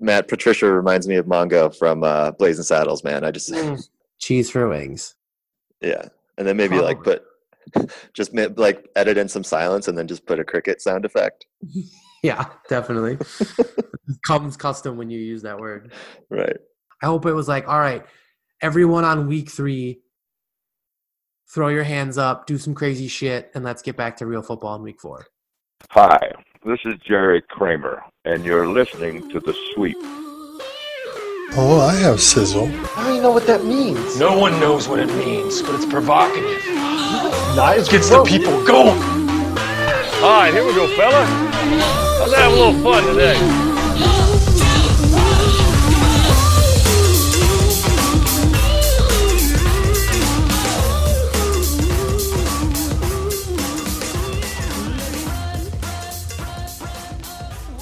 Matt Patricia reminds me of Mongo from uh, Blazing Saddles, man. I just Mm. Cheese for wings. yeah, and then maybe like put just like edit in some silence and then just put a cricket sound effect. Yeah, definitely. Comes custom when you use that word. Right. I hope it was like, all right, everyone on week three, throw your hands up, do some crazy shit, and let's get back to real football in week four. Hi, this is Jerry Kramer, and you're listening to The Sweep. Oh, I have sizzle. I don't even know what that means. No one knows what it means, but it's provocative. Knives Gets the people going. All right, here we go, fella. Let's have a little fun today.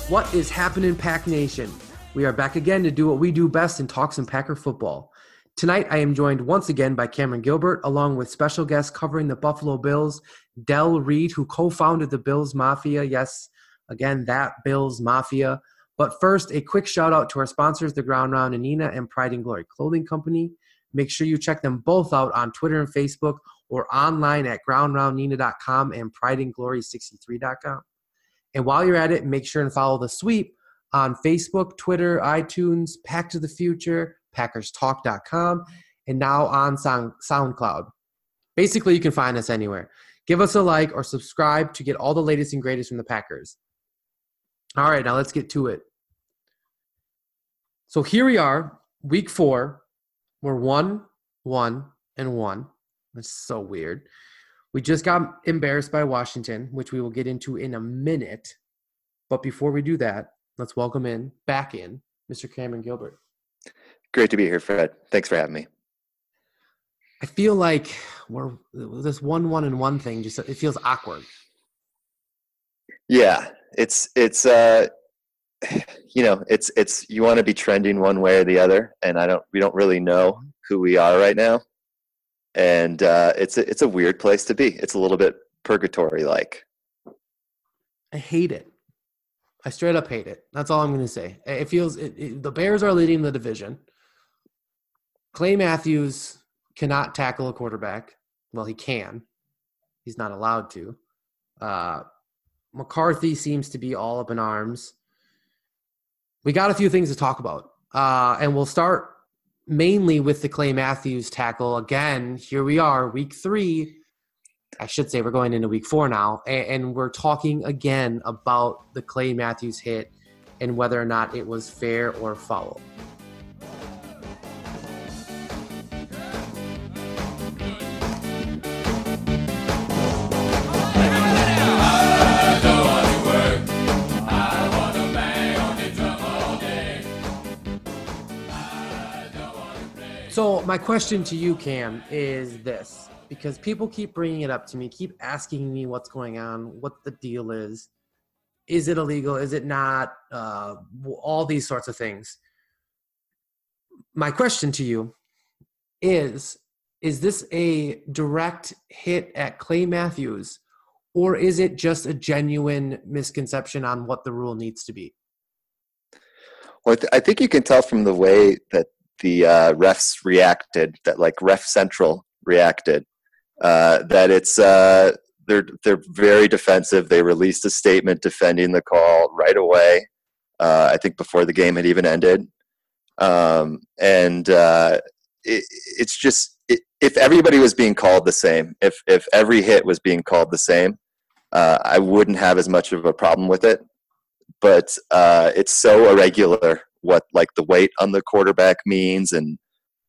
What is happening, Pack Nation? We are back again to do what we do best and talk some Packer football. Tonight, I am joined once again by Cameron Gilbert, along with special guest covering the Buffalo Bills, Del Reid, who co founded the Bills Mafia. Yes, again, that Bills Mafia. But first, a quick shout out to our sponsors, the Ground Round Neenah and Pride and Glory Clothing Company. Make sure you check them both out on Twitter and Facebook or online at groundroundneenah.com and prideandglory63.com. And while you're at it, make sure and follow the sweep on Facebook, Twitter, iTunes, Pack to the Future, PackersTalk.com, and now on Sound, SoundCloud. Basically, you can find us anywhere. Give us a like or subscribe to get all the latest and greatest from the Packers. All right, now let's get to it. So here we are, week four. We're one, one, and one. That's so weird. We just got embarrassed by Washington, which we will get into in a minute. But before we do that, let's welcome in, back in, Mr. Cameron Gilbert. Great to be here, Fred. Thanks for having me. I feel like we're this one, one, and one thing. Just it feels awkward. Yeah, it's it's uh you know, it's it's you want to be trending one way or the other and I don't we don't really know who we are right now. And uh it's a, it's a weird place to be. It's a little bit purgatory like. I hate it. I straight up hate it. That's all I'm going to say. It feels it, it, the Bears are leading the division. Clay Matthews cannot tackle a quarterback. Well, he can. He's not allowed to. Uh, McCarthy seems to be all up in arms. We got a few things to talk about, uh, and we'll start mainly with the Clay Matthews tackle. Again, here we are, week three. I should say we're going into week four now, and, we're talking again about the Clay Matthews hit and whether or not it was fair or foul. So my question to you, Cam, is this: because people keep bringing it up to me, keep asking me what's going on, what the deal is, is it illegal, is it not, uh, all these sorts of things. My question to you is: Is this a direct hit at Clay Matthews, or is it just a genuine misconception on what the rule needs to be? Well, I th- I think you can tell from the way that the uh, refs reacted, that like Ref Central reacted, uh, that it's uh, they're they're very defensive. They released a statement defending the call right away. Uh, I think before the game had even ended, um, and uh, it, it's just it, if everybody was being called the same, if if every hit was being called the same, uh, I wouldn't have as much of a problem with it. But it's so irregular what like the weight on the quarterback means and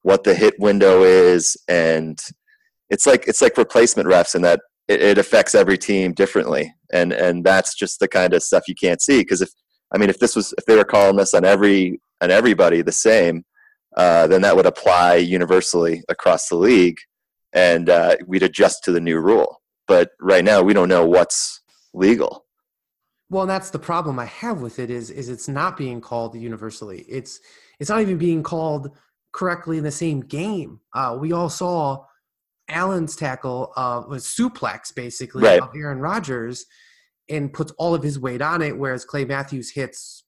what the hit window is and it's like it's like replacement refs in that it, it affects every team differently. And and that's just the kind of stuff you can't see because if i mean if this was if they were calling this on every on everybody the same uh, then that would apply universally across the league and uh, we'd adjust to the new rule. But right now we don't know what's legal Well, and that's the problem I have with it is is it's not being called universally. It's it's not even being called correctly in the same game. Uh, we all saw Allen's tackle uh, was suplex basically Right. of Aaron Rodgers and puts all of his weight on it, whereas Clay Matthews hits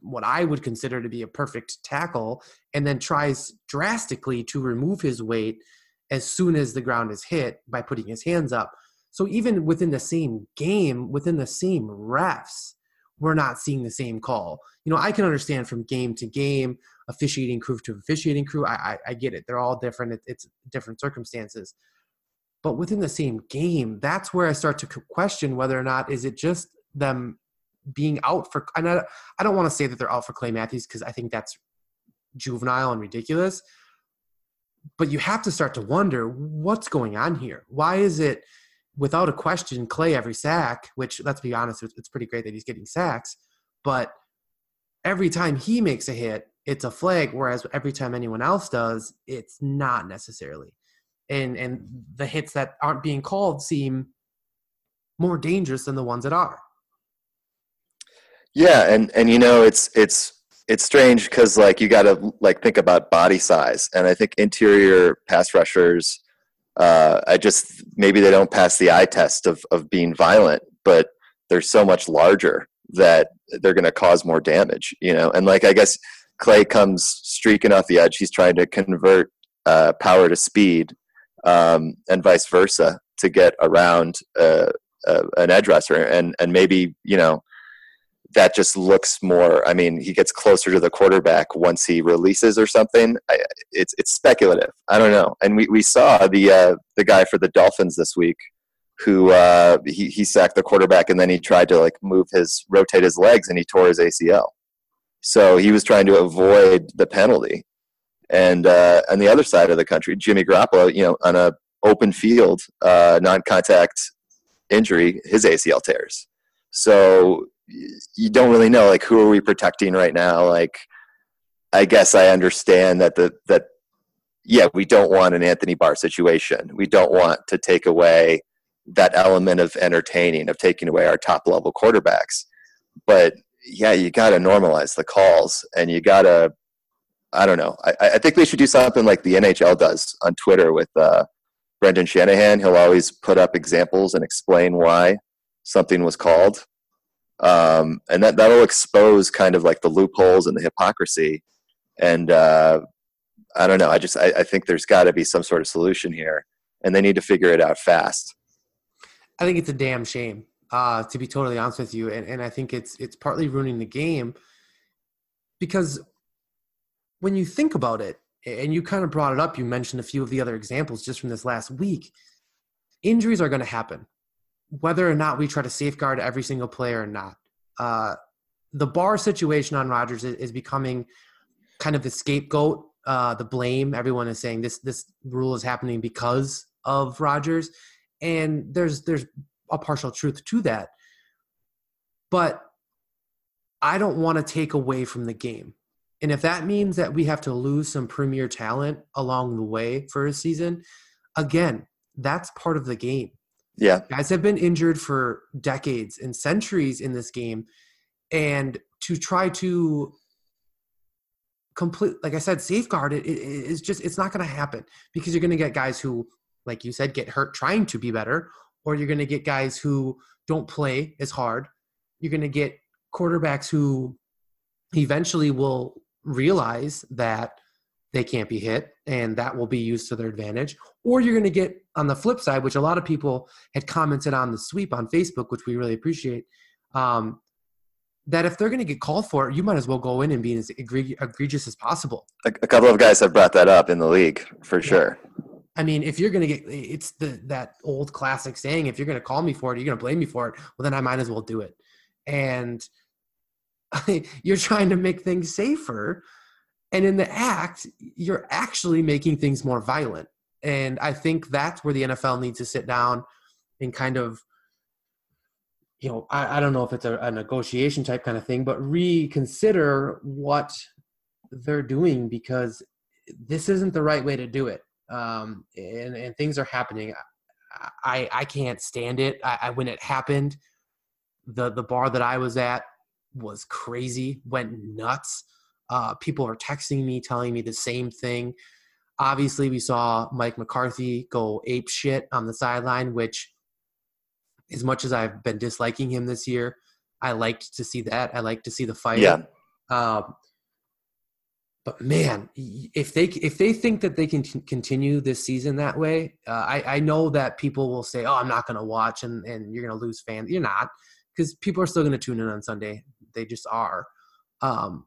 what I would consider to be a perfect tackle and then tries drastically to remove his weight as soon as the ground is hit by putting his hands up. So even within the same game, within the same refs, we're not seeing the same call. You know, I can understand from game to game, officiating crew to officiating crew. I, I, I get it. They're all different. It, it's different circumstances. But within the same game, that's where I start to question whether or not is it just them being out for. And I, I don't want to say that they're out for Clay Matthews because I think that's juvenile and ridiculous. But you have to start to wonder what's going on here. Why is it? Without a question, Clay every sack, which let's be honest, it's pretty great that he's getting sacks, but every time he makes a hit, it's a flag, whereas every time anyone else does, it's not necessarily. And and the hits that aren't being called seem more dangerous than the ones that are. Yeah, and and you know it's it's it's strange because like you got to like think about body size, and I think interior pass rushers uh, I just maybe they don't pass the eye test of of being violent, but they're so much larger that they're going to cause more damage. You know, and like I guess Clay comes streaking off the edge. He's trying to convert uh, power to speed, um, and vice versa to get around uh, uh an edge rusher, and and maybe you know that just looks more. I mean, he gets closer to the quarterback once he releases or something. I, it's it's speculative. I don't know. And we, we saw the uh, the guy for the Dolphins this week who uh, he he sacked the quarterback and then he tried to like move his rotate his legs and he tore his ACL. So he was trying to avoid the penalty. And uh, on the other side of the country, Jimmy Garoppolo, you know, on a open field, uh, non-contact injury, his ACL tears. So you don't really know like who are we protecting right now? Like i guess i understand that the that yeah we don't want an anthony barr situation. We don't want to take away that element of entertaining of taking away our top level quarterbacks. But yeah you got to normalize the calls and you got to i don't know. I, I think they should do something like the nhl does on twitter with uh, brendan shanahan. He'll always put up examples and explain why something was called um, and that that'll expose kind of like the loopholes and the hypocrisy. And uh, I don't know. I just I, I think there's got to be some sort of solution here, and they need to figure it out fast. I think it's a damn shame, uh, to be totally honest with you, and and I think it's it's partly ruining the game because when you think about it, and you kind of brought it up, you mentioned a few of the other examples just from this last week. Injuries are going to happen whether or not we try to safeguard every single player or not. Uh, the Barr situation on Rodgers is, is becoming kind of the scapegoat, uh, the blame. Everyone is saying this this rule is happening because of Rodgers, and there's there's a partial truth to that. But I don't want to take away from the game. And if that means that we have to lose some premier talent along the way for a season, again, that's part of the game. Yeah. Guys have been injured for decades and centuries in this game. And to try to complete, like I said, safeguard it is just, it's not going to happen because you're going to get guys who, like you said, get hurt trying to be better, or you're going to get guys who don't play as hard. You're going to get quarterbacks who eventually will realize that they can't be hit and that will be used to their advantage or you're going to get on the flip side which a lot of people had commented on the sweep on facebook which we really appreciate um, that if they're going to get called for it, you might as well go in and be as egregious as possible a, a couple of guys have brought that up in the league for yeah. sure I mean, if you're gonna get, it's the that old classic saying: if you're gonna call me for it, you're gonna blame me for it. Well, then I might as well do it. And you're trying to make things safer and in the act, you're actually making things more violent. And I think that's where the NFL needs to sit down and kind of, you know, I, I don't know if it's a, a negotiation type kind of thing, but reconsider what they're doing because this isn't the right way to do it. Um, and, and things are happening. I, I can't stand it. I, I, when it happened, the the bar that I was at was crazy, went nuts. Uh, people are texting me, telling me the same thing. Obviously, we saw Mike McCarthy go ape shit on the sideline, which, as much as I've been disliking him this year, I liked to see that. I like to see the fight. Yeah. Um, but man, if they if they think that they can continue this season that way, uh, I I know that people will say, "Oh, I'm not going to watch," and and you're going to lose fans. You're not, because people are still going to tune in on Sunday. They just are. Um,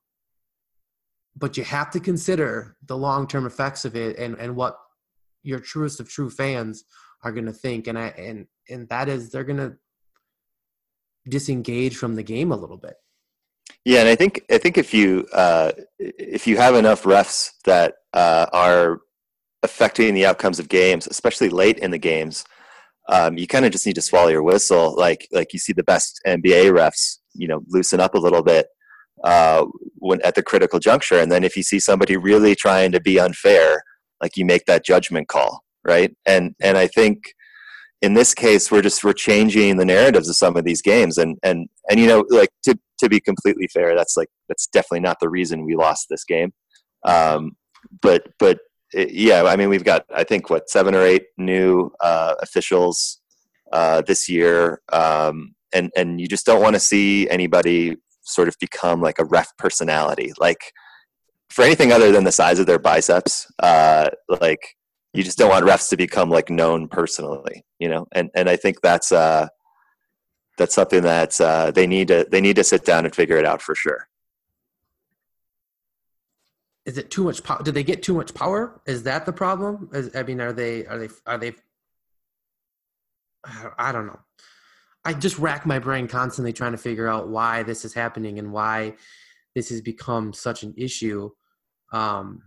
but you have to consider the long term effects of it and and what your truest of true fans are going to think. And i and and that is they're going to disengage from the game a little bit. Yeah and i think i think if you uh if you have enough refs that uh are affecting the outcomes of games especially late in the games um, you kind of just need to swallow your whistle. Like like you see the best nba refs you know loosen up a little bit uh, when at the critical juncture. And then if you see somebody really trying to be unfair, like you make that judgment call, right? And and I think in this case we're just we're changing the narratives of some of these games and and and you know like to to be completely fair that's like that's definitely not the reason we lost this game um but but it, yeah i mean we've got i think what seven or eight new uh officials uh this year um and and you just don't want to see anybody sort of become like a ref personality. Like for anything other than the size of their biceps, uh, like you just don't want refs to become like known personally, you know. And and I think that's uh, that's something that uh, they need to they need to sit down and figure it out for sure. Is it too much power? Do they get too much power? Is that the problem? Is, I mean, are they are they are they? I don't know. I just rack my brain constantly trying to figure out why this is happening and why this has become such an issue. Um,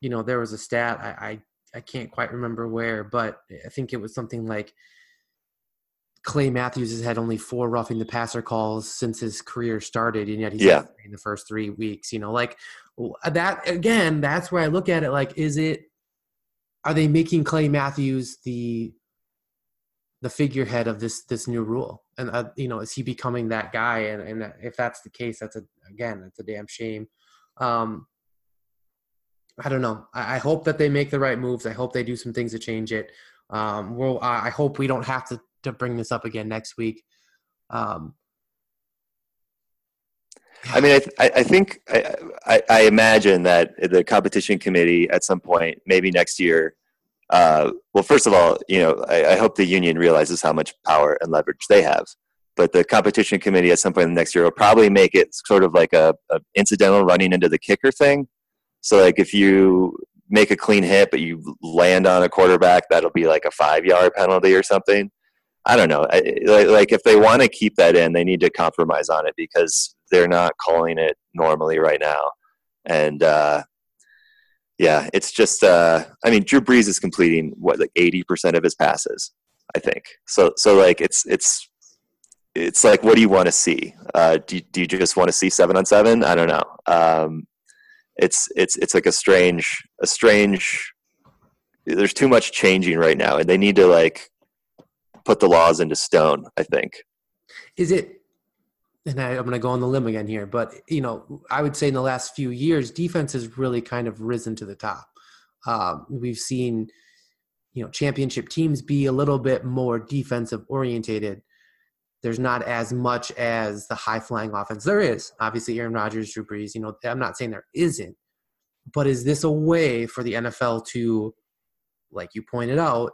you know, there was a stat I, I I can't quite remember where, but I think it was something like Clay Matthews has had only four roughing the passer calls since his career started, and yet he's yeah. in the first three weeks. You know, like that again. That's where I look at it. Like, is it? Are they making Clay Matthews the the figurehead of this this new rule. And uh, you know is he becoming that guy? And, and if that's the case that's a again it's a damn shame. Um i don't know. I, I, hope that they make the right moves. I hope they do some things to change it. Um well i hope we don't have to to bring this up again next week. Um I mean, I, th- I think I, I, I imagine that the competition committee at some point, maybe next year, uh, well, first of all, you know, I, I, hope the union realizes how much power and leverage they have. But the competition committee at some point in the next year will probably make it sort of like a, a incidental running into the kicker thing. So, like, if you make a clean hit but you land on a quarterback, that'll be like a five yard penalty or something. I don't know. I, like, like, if they want to keep that in, they need to compromise on it because they're not calling it normally right now. And uh, yeah, it's just. Uh, I mean, Drew Brees is completing what like eighty percent of his passes. I think so. So like, it's it's it's like, what do you want to see? Uh, do do you just want to see seven on seven? I don't know. Um, it's it's it's like a strange a strange. There's too much changing right now, and they need to like put the laws into stone. I think. Is it and I, am going to go on the limb again here, but you know, I would say in the last few years, defense has really kind of risen to the top. Um, we've seen, you know, championship teams be a little bit more defensive orientated. There's not as much as the high flying offense. There is obviously Aaron Rodgers, Drew Brees. You know, I'm not saying there isn't, but is this a way for the NFL to, like you pointed out,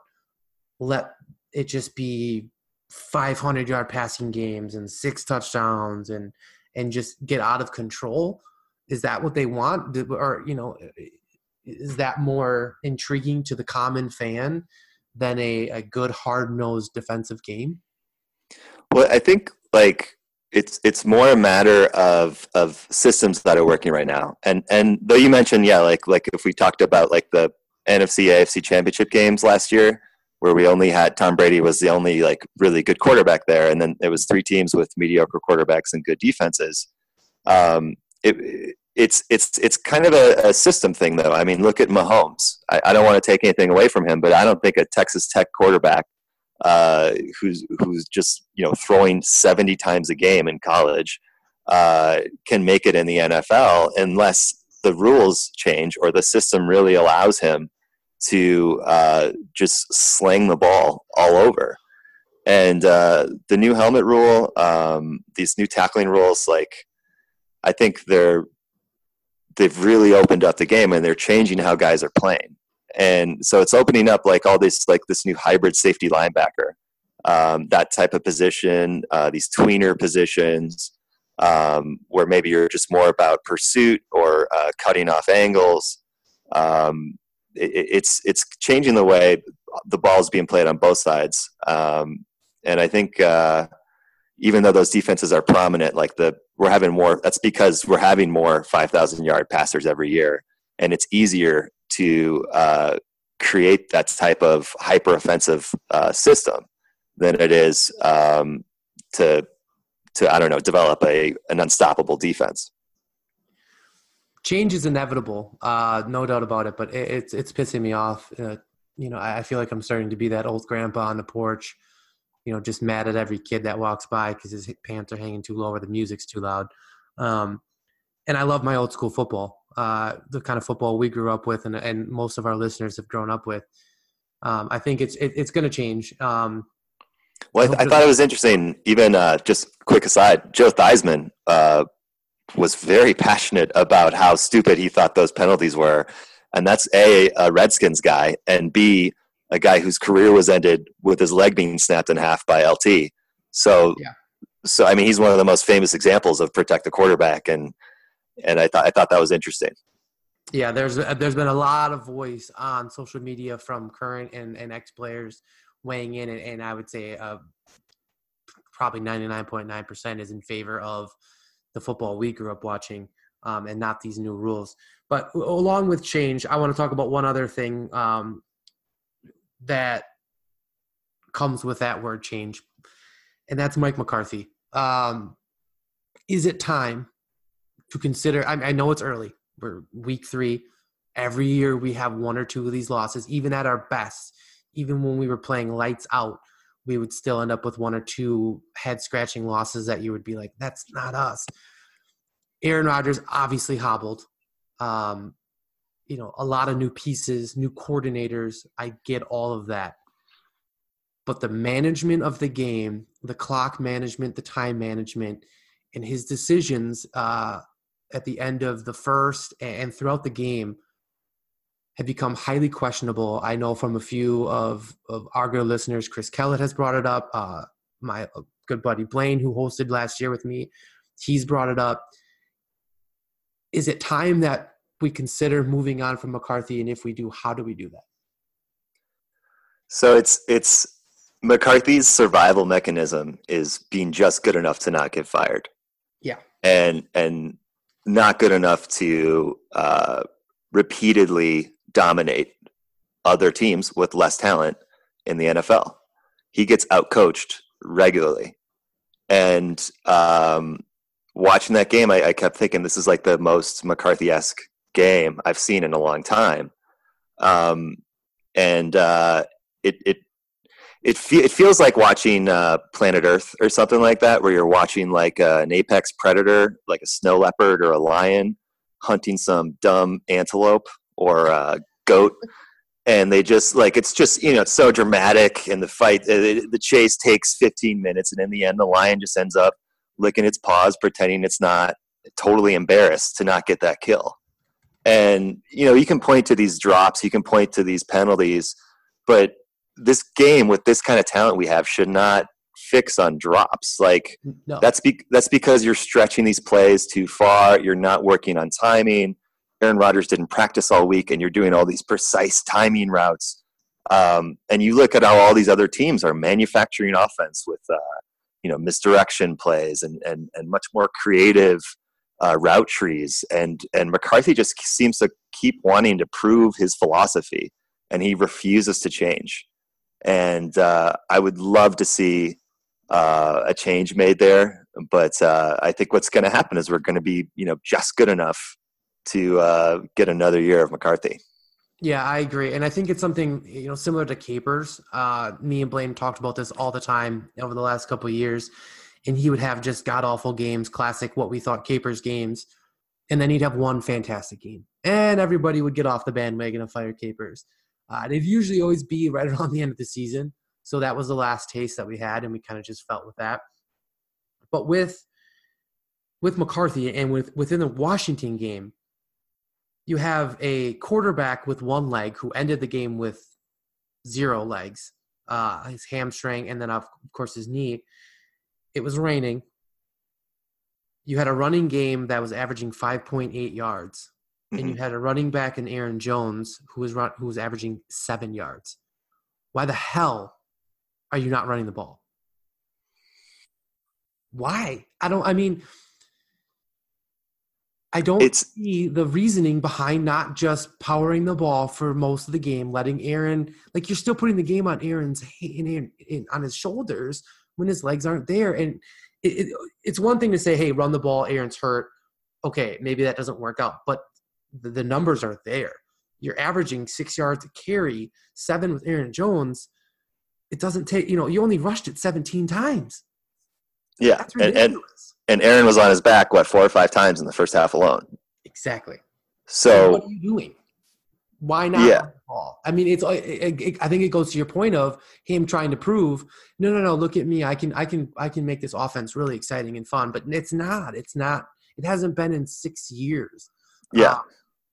let it just be 500 yard passing games and six touchdowns and and just get out of control? Is that what they want? Or you know is that more intriguing to the common fan than a, a good hard-nosed defensive game? Well i think like it's it's more a matter of of systems that are working right now. And and though you mentioned yeah like like if we talked about like the nfc afc championship games last year where we only had Tom Brady was the only like really good quarterback there, and then it was three teams with mediocre quarterbacks and good defenses. Um, it, it's it's it's kind of a, a, system thing, though. I mean, look at Mahomes. I, I don't want to take anything away from him, but I don't think a Texas Tech quarterback uh, who's who's just you know throwing seventy times a game in college uh, can make it in the NFL unless the rules change or the system really allows him to uh, just slang the ball all over. And uh, the new helmet rule, um, these new tackling rules, like I think they're they've really opened up the game and they're changing how guys are playing. And so it's opening up like all this like this new hybrid safety linebacker, um, that type of position, uh, these tweener positions, um, where maybe you're just more about pursuit or uh, cutting off angles. Um, it, it's it's changing the way the ball is being played on both sides, um, and I think uh, even though those defenses are prominent, like the we're having more. That's because we're having more five thousand yard passers every year, and it's easier to uh, create that type of hyper offensive uh, system than it is um, to to I don't know develop a an unstoppable defense. Change is inevitable, uh, no doubt about it. But it, it's it's pissing me off. Uh, you know, I, I feel like I'm starting to be that old grandpa on the porch. You know, just mad at every kid that walks by because his pants are hanging too low or the music's too loud. Um, and I love my old school football, uh, the kind of football we grew up with, and, and most of our listeners have grown up with. Um, I think it's it, it's going to change. Um, well, I, th- I, thought it was interesting. Even uh, just quick aside, Joe Theismann uh, was very passionate about how stupid he thought those penalties were, and that's a, a Redskins guy, and b a guy whose career was ended with his leg being snapped in half by LT. So, yeah. so I mean, he's one of the most famous examples of protect the quarterback, and and I thought I thought that was interesting. Yeah, there's there's been a lot of voice on social media from current and, and ex players weighing in, and, and I would say uh, probably 99.9% is in favor of the football we grew up watching um, and not these new rules. But along with change, I want to talk about one other thing um, that comes with that word change, and that's Mike McCarthy. Um, is it time to consider? I, I know it's early. We're week three. Every year we have one or two of these losses, even at our best even when we were playing lights out, we would still end up with one or two head scratching losses that you would be like, that's not us. Aaron Rodgers obviously hobbled. Um, you know, a lot of new pieces, new coordinators. I get all of that. But the management of the game, the clock management, the time management, and his decisions uh, at the end of the first and throughout the game have become highly questionable. I know from a few of, of our good listeners, Chris Kellett has brought it up. Uh, my uh, good buddy Blaine, who hosted last year with me, he's brought it up. Is it time that we consider moving on from McCarthy? And if we do, how do we do that? So it's it's McCarthy's survival mechanism is being just good enough to not get fired. Yeah, and and not good enough to uh, repeatedly dominate other teams with less talent in the NFL. He gets outcoached regularly. And um, watching that game, I, I, kept thinking this is like the most McCarthy esque game I've seen in a long time. Um, and uh, it, it, it, fe- it feels like watching uh, Planet Earth or something like that, where you're watching like uh, an apex predator, like a snow leopard or a lion, hunting some dumb antelope or a goat and they just like it's just you know it's so dramatic and the fight uh, the chase takes 15 minutes and in the end the lion just ends up licking its paws pretending it's not totally embarrassed to not get that kill and you know you can point to these drops you can point to these penalties but this game with this kind of talent we have should not fix on drops like no. that's be- that's because you're stretching these plays too far you're not working on timing Aaron Rodgers didn't practice all week and you're doing all these precise timing routes. Um, and you look at how all these other teams are manufacturing offense with, uh, you know, misdirection plays and, and, and much more creative uh, route trees. And, and McCarthy just seems to keep wanting to prove his philosophy and he refuses to change. And uh, I would love to see uh, a change made there. But uh, I think what's going to happen is we're going to be, you know, just good enough to uh, get another year of McCarthy. Yeah, I agree, and I think it's something you know similar to Capers. Uh, me and Blaine talked about this all the time over the last couple of years, and he would have just god awful games, classic what we thought Capers games, and then he'd have one fantastic game, and everybody would get off the bandwagon and fire Capers. Uh, they'd usually always be right around the end of the season, so that was the last taste that we had, and we kind of just felt with that. But with with McCarthy and with within the Washington game, you have a quarterback with one leg who ended the game with zero legs, uh, his hamstring, and then of course his knee. It was raining. You had a running game that was averaging 5.8 yards, and you Mhm. had a running back in Aaron Jones who was run, who was averaging seven yards. Why the hell are you not running the ball? Why? I don't. I mean, I don't It's- see the reasoning behind not just powering the ball for most of the game, letting Aaron like you're still putting the game on Aaron's in, in, in on his shoulders when his legs aren't there. And it, it, it's one thing to say, "Hey, run the ball. Aaron's hurt." Okay, maybe that doesn't work out, but the, the numbers are there. You're averaging six yards to carry, seven with Aaron Jones. It doesn't take. You know, you only rushed it 17 times. Yeah, That's and, and and Aaron was on his back what four or five times in the first half alone. exactly. So what are you doing? Why not Yeah. I mean, it's. It, it, I think it goes to your point of him trying to prove, no, no, no. Look at me. I can, I can, I can make this offense really exciting and fun. But it's not. It's not. It hasn't been in six years. yeah, Um,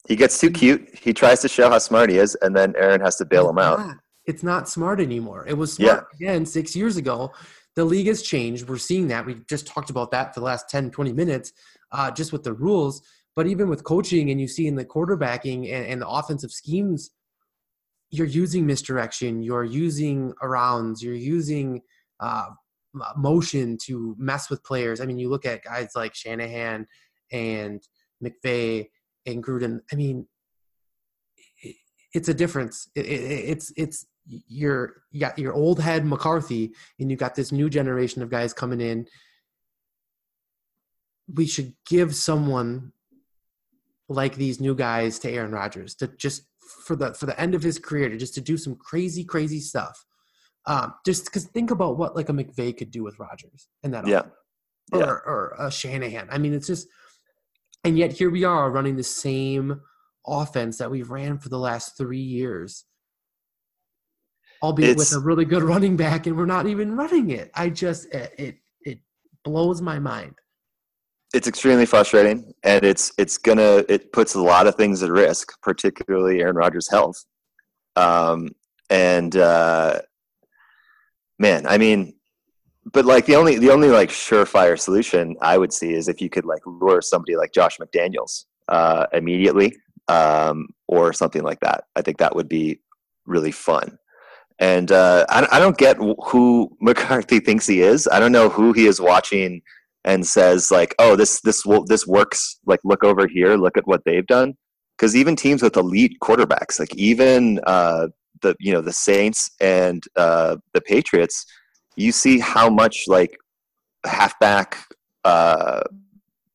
he gets too cute. He tries to show how smart he is, and then Aaron has to bail him out. not- It's not smart anymore. It was smart again six years ago. The league has changed. We're seeing that. We've just talked about that for the last 10, 20 minutes, uh, just with the rules. But even with coaching and you see in the quarterbacking and, and the offensive schemes, you're using misdirection, you're using arounds, you're using uh, motion to mess with players. I mean, you look at guys like Shanahan and McVay and Gruden. I mean, it's a difference. It, it, it's it's you're you got your old head McCarthy, and you got this new generation of guys coming in. We should give someone like these new guys to Aaron Rodgers to just for the for the end of his career to just to do some crazy crazy stuff. Um, just because think about what like a McVay could do with Rodgers and that Yeah, or, or a Shanahan. I mean, it's just, and yet here we are running the same offense that we've ran for the last three years, albeit with a really good running back, and we're not even running it. I just it it, it blows my mind. it's extremely frustrating, and it's it's gonna it puts a lot of things at risk, particularly Aaron Rodgers' health. Um, and uh, man, I mean, but like the only the only like surefire solution I would see is if you could like lure somebody like Josh McDaniels uh, immediately, um, or something like that. I think that would be really fun. And uh, I, I don't get who McCarthy thinks he is. I don't know who he is watching and says like, "Oh, this this will this works." Like, look over here, look at what they've done. Because even teams with elite quarterbacks, like even uh, the you know the Saints and uh, the Patriots, you see how much like halfback, uh,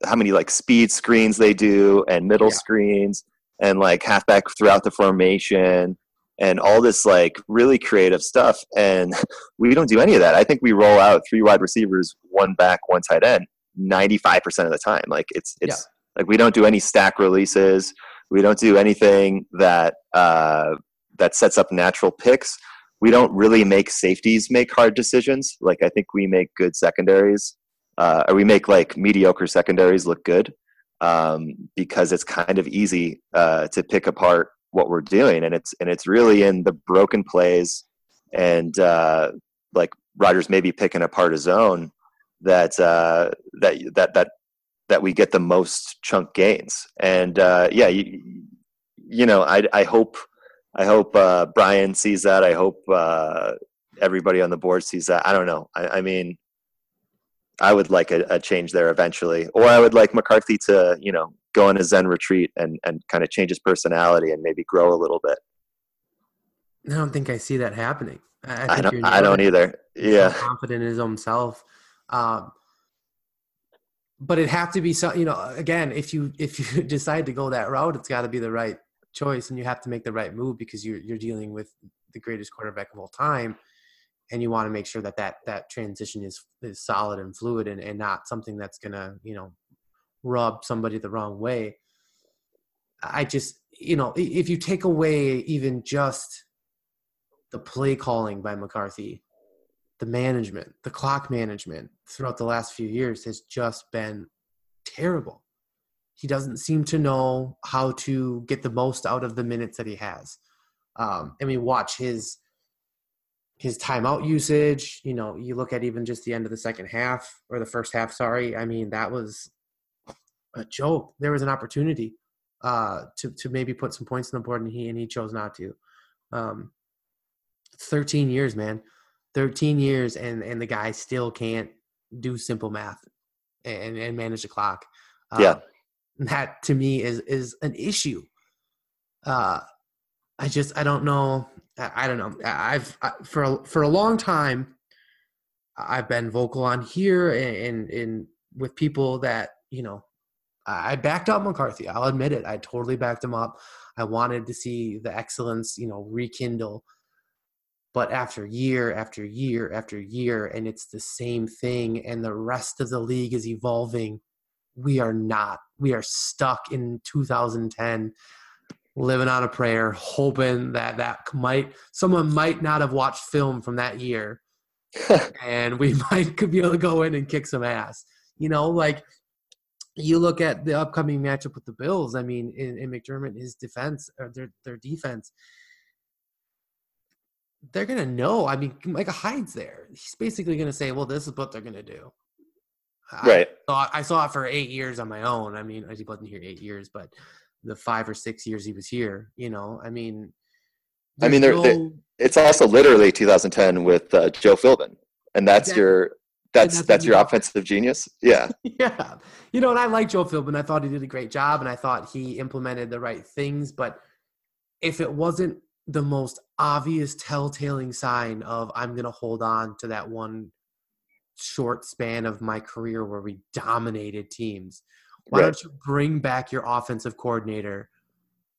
how many like speed screens they do and middle Yeah. screens and like halfback throughout the formation and all this like really creative stuff and we don't do any of that. I think we roll out three wide receivers one back one tight end 95% of the time. Like it's it's like we don't do any stack releases. We don't do anything that uh that sets up natural picks. We don't really make safeties make hard decisions. Like i think we make good secondaries uh, or we make like mediocre secondaries look good um, because it's kind of easy uh, to pick apart what we're doing and it's and it's really in the broken plays and uh, like Rodgers maybe picking apart his own that uh, that that that that we get the most chunk gains. And uh, yeah you, you know I, I hope I hope uh, Brian sees that. I hope uh, everybody on the board sees that. I don't know. I, I mean I would like a, a change there eventually. Or I would like McCarthy to you know go on a Zen retreat and, and kind of change his personality and maybe grow a little bit. I don't think I see that happening. I, I, don't, I don't either. Yeah. confident in his own self. Um, but it have to be so you know again if you if you decide to go that route it's got to be the right choice and you have to make the right move because you're you're dealing with the greatest quarterback of all time and you want to make sure that that that transition is is solid and fluid and, and not something that's gonna you know rub somebody the wrong way i just you know if you take away even just the play calling by mccarthy the management, the clock management throughout the last few years has just been terrible. he doesn't seem to know how to get the most out of the minutes that he has. Um, I mean, watch his his timeout usage. You know, you look at even just the end of the second half or the first half. Sorry, I mean that was a joke. There was an opportunity uh, to to maybe put some points on the board, and he and he chose not to. Um, 13 years, man. 13 years, and and the guy still can't do simple math and and manage the clock. Um, yeah, that to me is is an issue. Uh, I just I don't know. I, I don't know. I've I, for a, for a long time, I've been vocal on here and and with people that you know I backed up McCarthy. I'll admit it. I totally backed him up. I wanted to see the excellence, you know, rekindle. But after year after year after year, and it's the same thing, and the rest of the league is evolving, we are not. We are stuck in 2010, living on a prayer, hoping that that might someone might not have watched film from that year, and we might could be able to go in and kick some ass. You know, like you look at the upcoming matchup with the Bills. I mean, in, in McDermott, his defense or their their defense, they're gonna know. I mean, Micah Hyde's there. He's basically gonna say, "Well, this is what they're gonna do." Right. I saw, I saw it for eight years on my own. I mean, he wasn't here eight years, but the five or six years he was here, you know, I mean, I mean, no, it's also literally 2010 with uh, Joe Philbin, and that's exactly. your that's that's, that's your offensive genius. Yeah. yeah. You know, and I like Joe Philbin. I thought he did a great job and I thought he implemented the right things. But if it wasn't the most obvious telltale sign of I'm gonna hold on to that one short span of my career where we dominated teams. Why right. don't you bring back your offensive coordinator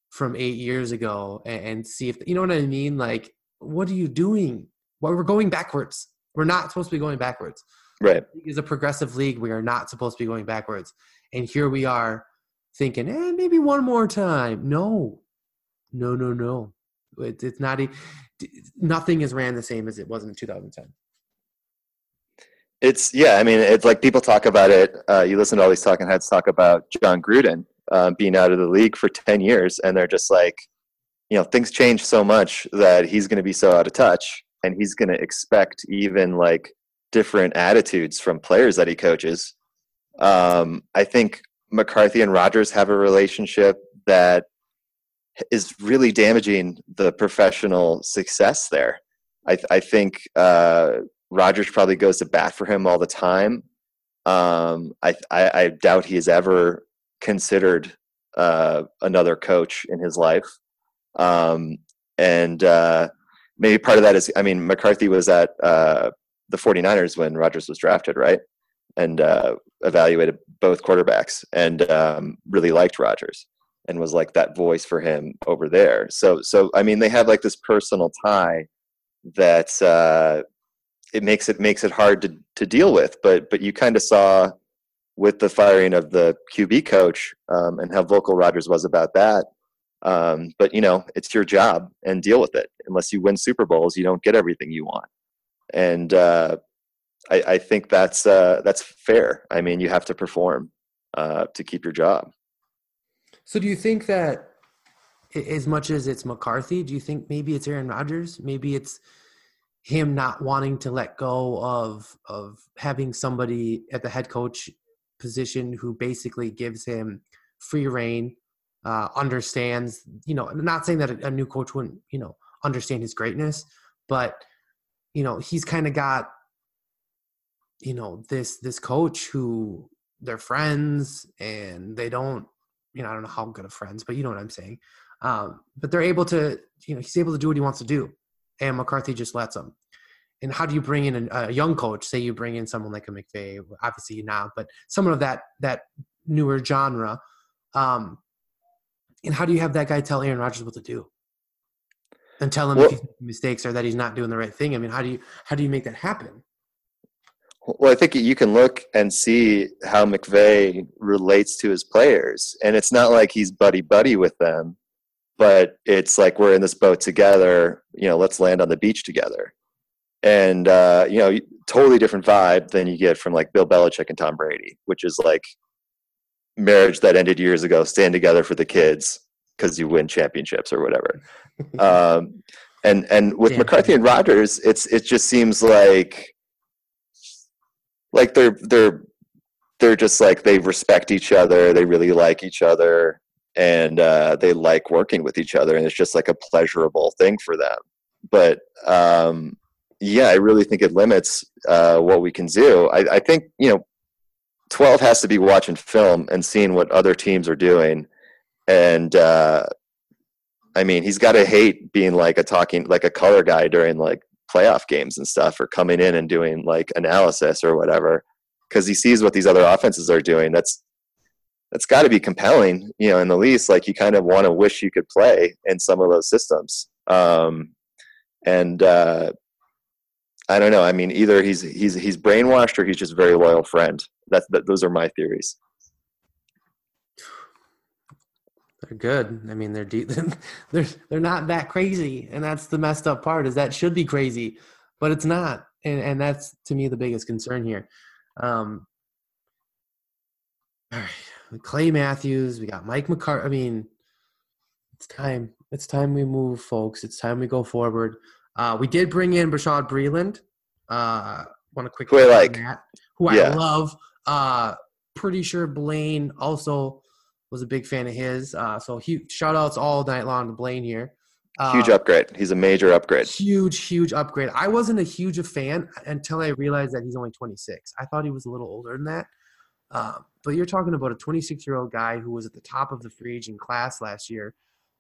from eight years ago and, and see if you know what I mean? Like, what are you doing? Well, we're going backwards. We're not supposed to be going backwards. Right. Is a progressive league. We are not supposed to be going backwards. And here we are thinking, eh, maybe one more time. No, no, no, no. It, it's not. A, nothing is ran the same as it was in 2010. It's yeah. I mean, it's like people talk about it. Uh, you listen to all these talking heads talk about Jon Gruden uh, being out of the league for 10 years, and they're just like, you know, things change so much that he's going to be so out of touch, and he's going to expect even like different attitudes from players that he coaches. Um, I think McCarthy and Rodgers have a relationship that is really damaging the professional success there. I, I think uh, Rodgers probably goes to bat for him all the time. Um, I, I, I, doubt he has ever considered uh, another coach in his life. Um, and uh, maybe part of that is, I mean, McCarthy was at uh, the 49ers when Rodgers was drafted, right? And uh, evaluated both quarterbacks and um, really liked Rodgers and was like that voice for him over there. So, so I mean, they have like this personal tie that uh, it makes it makes it hard to to deal with. But but you kind of saw with the firing of the QB coach um, and how vocal Rodgers was about that. Um, but you know, it's your job and deal with it. Unless you win Super Bowls, you don't get everything you want and uh, I, I, think that's uh, that's fair. I mean, you have to perform uh, to keep your job. So, do you think that as much as it's McCarthy, do you think maybe it's Aaron Rodgers? Maybe it's him not wanting to let go of of having somebody at the head coach position who basically gives him free reign, uh, understands. You know, not saying that a, a new coach wouldn't, you know, understand his greatness, but you know he's kind of got you know this this coach who they're friends and they don't you know i don't know how good of friends but you know what i'm saying. Um, but they're able to you know he's able to do what he wants to do and mccarthy just lets him. And how do you bring in a, a young coach? Say you bring in someone like a mcvay obviously not but someone of that that newer genre um, and how do you have that guy tell aaron rodgers what to do and tell him well, if he's making mistakes or that he's not doing the right thing. I mean, how do you how do you make that happen? Well, I think you can look and see how McVay relates to his players, and it's not like he's buddy buddy with them, but it's like we're in this boat together. You know, let's land on the beach together, and uh, you know, totally different vibe than you get from like Bill Belichick and Tom Brady, which is like marriage that ended years ago, stand together for the kids because you win championships or whatever. Um, and and with Yeah. McCarthy and Rodgers, it's it just seems like like they're they're they're just like they respect each other, they really like each other, and uh, they like working with each other, and it's just like a pleasurable thing for them. But um, yeah, I really think it limits uh, what we can do. I, I think you know, twelve has to be watching film and seeing what other teams are doing, and uh, I mean, he's got to hate being like a talking like a color guy during like playoff games and stuff, or coming in and doing like analysis or whatever, because he sees what these other offenses are doing. That's that's got to be compelling, you know. In the least, like you kind of want to wish you could play in some of those systems. Um, and uh, I don't know. I mean, either he's he's he's brainwashed or he's just a very loyal friend. That's that, those are my theories. They're good. I mean, they're deep. they're they're not that crazy, and that's the messed up part. Is that should be crazy, but it's not, and and that's to me the biggest concern here. Um, all right, Clay Matthews. We got Mike McCart. I mean, it's time. It's time we move, folks. It's time we go forward. Uh, we did bring in Bashaud Breeland. Uh, Want to quickly Who I like. that, who I love. Uh, pretty sure Blaine also was a big fan of his. Uh, so huge shout outs all night long to Blaine here. Uh, Huge upgrade. He's a major upgrade. Huge, huge upgrade. I wasn't a huge fan until I realized that he's only 26. I thought he was a little older than that. Um, but you're talking about a 26 year old guy who was at the top of the free agent class last year.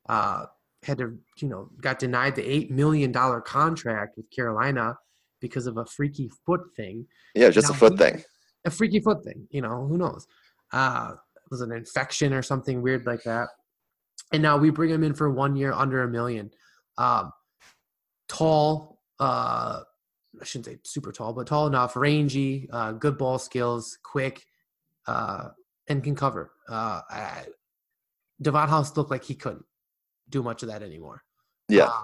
Uh, had to, you know, got denied the eight million dollar contract with Carolina because of a freaky foot thing Yeah, just a foot he- thing. a freaky foot thing. You know, who knows? Was an infection or something weird like that. And now we bring him in for one year under a million. Um, tall, uh, I shouldn't say super tall, but tall enough, rangy, uh, good ball skills, quick, uh, and can cover. Uh, I, Devon House looked like he couldn't do much of that anymore. Yeah. Uh,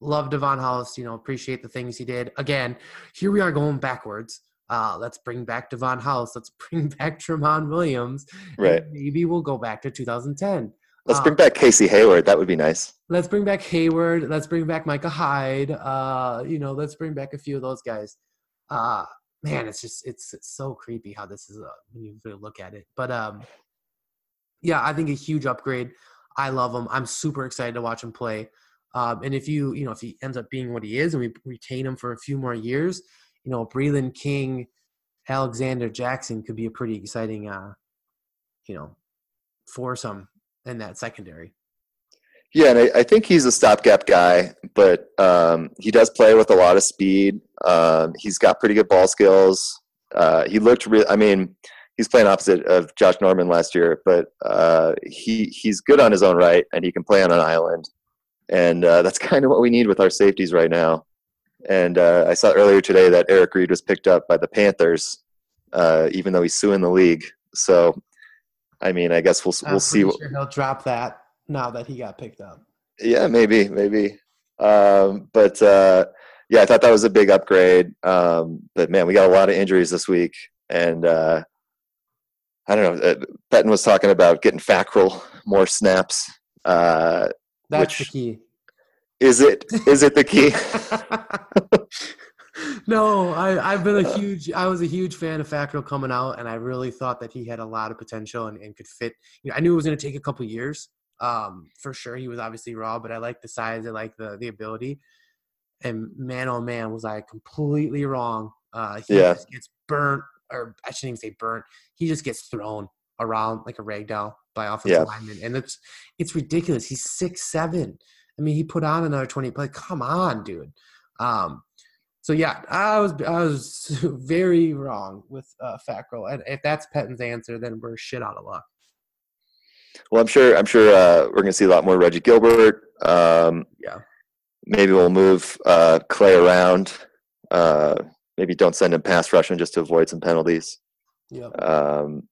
love Devon House. You know, appreciate the things he did. Again, here we are going backwards. Uh, let's bring back Devon House. Let's bring back Tramon Williams. Right. Maybe we'll go back to 2010. Let's uh, bring back Casey Hayward. That would be nice. Let's bring back Hayward. Let's bring back Micah Hyde. Uh, you know, let's bring back a few of those guys. Uh, man, it's just it's, it's so creepy how this is uh, when you really look at it. But um, yeah, I think a huge upgrade. I love him. I'm super excited to watch him play. Um, and if you you know if he ends up being what he is, and we retain him for a few more years, you know, Breeland King, Alexander Jackson could be a pretty exciting, uh, you know, foursome in that secondary. Yeah, and I, I think he's a stopgap guy, but um, he does play with a lot of speed. Um, he's got pretty good ball skills. Uh, he looked real. I mean, he's playing opposite of Josh Norman last year, but uh, he he's good on his own right, and he can play on an island. And uh, that's kind of what we need with our safeties right now. And uh, I saw earlier today that Eric Reid was picked up by the Panthers, uh, even though he's suing the league. So, I mean, I guess we'll I'm we'll see. What, Sure he'll drop that now that he got picked up. yeah, maybe, maybe. Um, but uh, yeah, I thought that was a big upgrade. Um, but man, we got a lot of injuries this week, and uh, I don't know. Uh, was talking about getting Fackrell more snaps. Uh, That's Which- the key. Is it is it the key? no, I, I've been a huge. I was a huge fan of Fackrell coming out, and I really thought that he had a lot of potential and, and could fit. You know, I knew it was going to take a couple years. Um, for sure, he was obviously raw, but I like the size. I like the the ability. And man, oh man, was I completely wrong. Uh, he Yeah. just gets burnt, or I shouldn't even say burnt. He just gets thrown around like a rag doll by offensive Yeah. linemen, and it's it's ridiculous. He's six seven. I mean, he put on another twenty. Like, come on, dude. Um, so yeah, I was I was very wrong with uh, Fackrell, and if that's Pettine's answer, then we're shit out of luck. well, I'm sure. I'm sure uh, we're going to see a lot more Reggie Gilbert. Um, Yeah. Maybe we'll move uh, Clay around. Uh, maybe don't send him pass rushing just to avoid some penalties. Yeah. Um,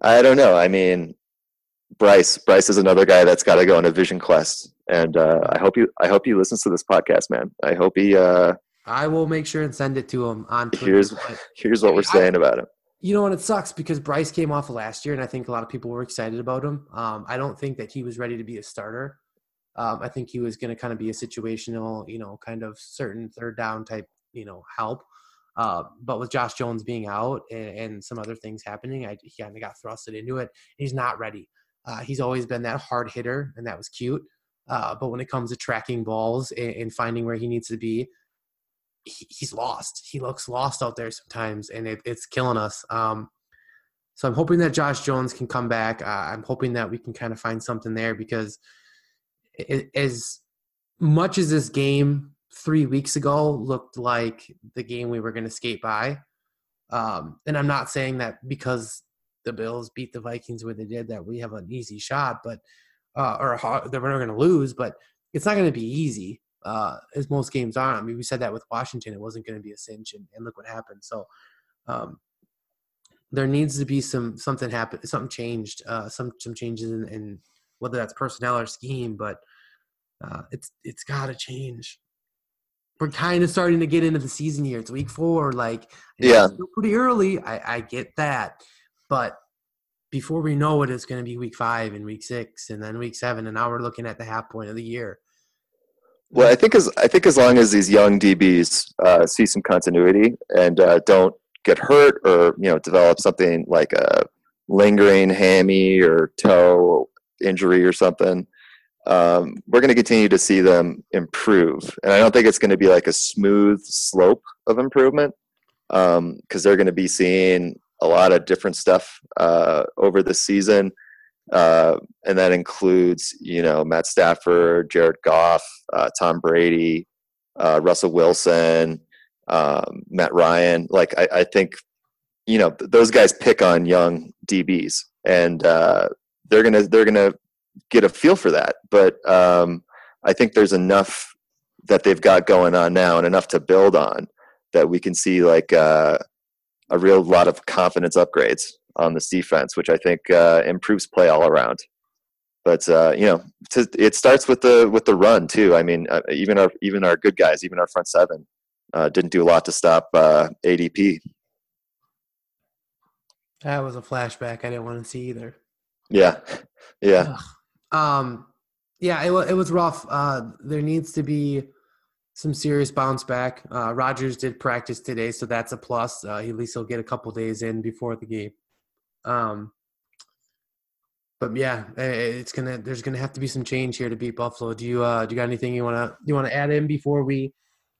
I don't know. I mean, Bryce. Bryce is another guy that's got to go on a vision quest, and uh, I hope you. I hope he listens to this podcast, man. I hope he uh, I will make sure and send it to him on Twitter. but hears what we're I- saying about him. You know, and it sucks because Bryce came off of last year, and I think a lot of people were excited about him. Um, I don't think that he was ready to be a starter. Um, I think he was going to kind of be a situational, you know, kind of certain third down type, you know, help. Uh, but with Josh Jones being out and, and some other things happening, I, he kind of got thrusted into it. He's not ready. Uh, he's always been that hard hitter, and that was cute. Uh, but when it comes to tracking balls and, and finding where he needs to be, he, he's lost. He looks lost out there sometimes, and it, it's killing us. Um, so I'm hoping that Josh Jones can come back. Uh, I'm hoping that we can kind of find something there because it, as much as this game three weeks ago looked like the game we were going to skate by, um, and I'm not saying that because the Bills beat the Vikings where they did that we have an easy shot, but uh, or we're not going to lose, but it's not going to be easy uh, as most games are. I mean, we said that with Washington, it wasn't going to be a cinch, and, and look what happened. So um, there needs to be some something happen, something changed, uh, some some changes in, in whether that's personnel or scheme, but uh, it's it's got to change. We're kind of starting to get into the season here. It's week four, like yeah, pretty early. I, I get that, but before we know it, it's going to be week five and week six, and then week seven, and now we're looking at the half point of the year. Well, I think as I think as long as these young DBs uh, see some continuity and uh, don't get hurt or you know develop something like a lingering hammy or toe injury or something, um, we're going to continue to see them improve. And I don't think it's going to be like a smooth slope of improvement because um, they're going to be seeing a lot of different stuff uh, over the season. Uh, and that includes, you know, Matt Stafford, Jared Goff, uh, Tom Brady, uh, Russell Wilson, um, Matt Ryan. Like, I, I, think, you know, th- those guys pick on young DBs, and uh, they're gonna they're gonna get a feel for that. But um, I think there's enough that they've got going on now, and enough to build on that we can see like uh, a real lot of confidence upgrades on this defense, which I think uh, improves play all around. But uh, you know, to, it starts with the with the run too. I mean, uh, even our even our good guys, even our front seven, uh, didn't do a lot to stop uh, ADP. That was a flashback I didn't want to see either. Yeah, yeah. Um, yeah, it, it was rough. Uh, there needs to be some serious bounce back. Uh, Rodgers did practice today, so that's a plus. Uh, at least he'll get a couple days in before the game. Um, but yeah, it's gonna. There's gonna have to be some change here to beat Buffalo. Do you uh, do you got anything you wanna you wanna add in before we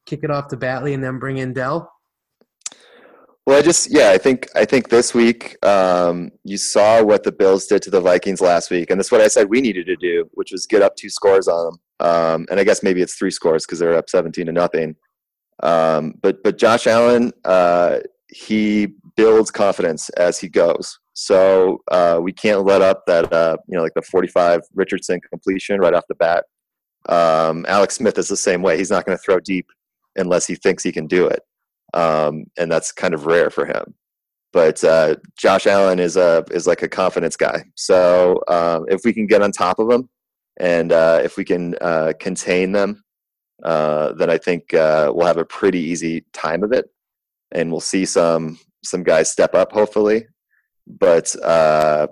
kick it off to Batley and then bring in Del? Well, I just yeah, I think I think this week um, you saw what the Bills did to the Vikings last week, and that's what I said we needed to do, which was get up two scores on them. Um, and I guess maybe it's three scores because they're up seventeen to nothing. Um, but but Josh Allen, uh, he builds confidence as he goes. So uh, we can't let up that uh, you know like the 45 Richardson completion right off the bat. Um, Alex Smith is the same way. He's not going to throw deep unless he thinks he can do it, um, and that's kind of rare for him. But uh, Josh Allen is a is like a confidence guy. So um, if we can get on top of him, and uh, if we can uh, contain them, uh, then I think we'll have a pretty easy time of it, and we'll see some some guys step up hopefully but uh,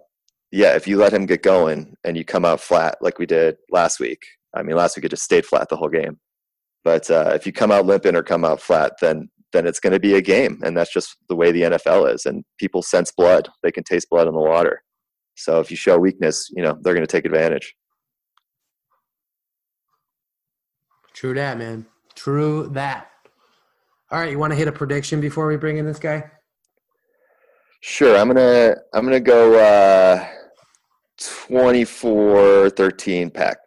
yeah, if you let him get going and you come out flat like we did last week, I mean, last week it just stayed flat the whole game. But uh, if you come out limping or come out flat, then then it's going to be a game, and that's just the way the NFL is. And people sense blood; they can taste blood in the water. So if you show weakness, you know they're going to take advantage. True that, man. True that. All right, you want to hit a prediction before we bring in this guy? Sure, I'm gonna I'm gonna go uh, 24-13 pack.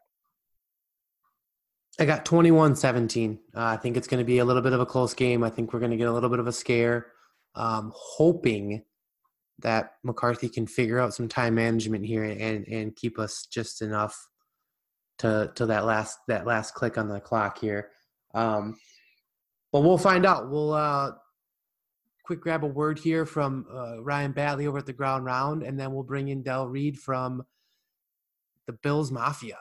I got 21-17. Uh, I think it's going to be a little bit of a close game. I think we're going to get a little bit of a scare. Um, hoping that McCarthy can figure out some time management here and and keep us just enough to to that last that last click on the clock here. Um, but we'll find out. We'll uh, quick grab a word here from uh, Ryan Batley over at the Ground Round, and then we'll bring in Del Reid from the Bills Mafia.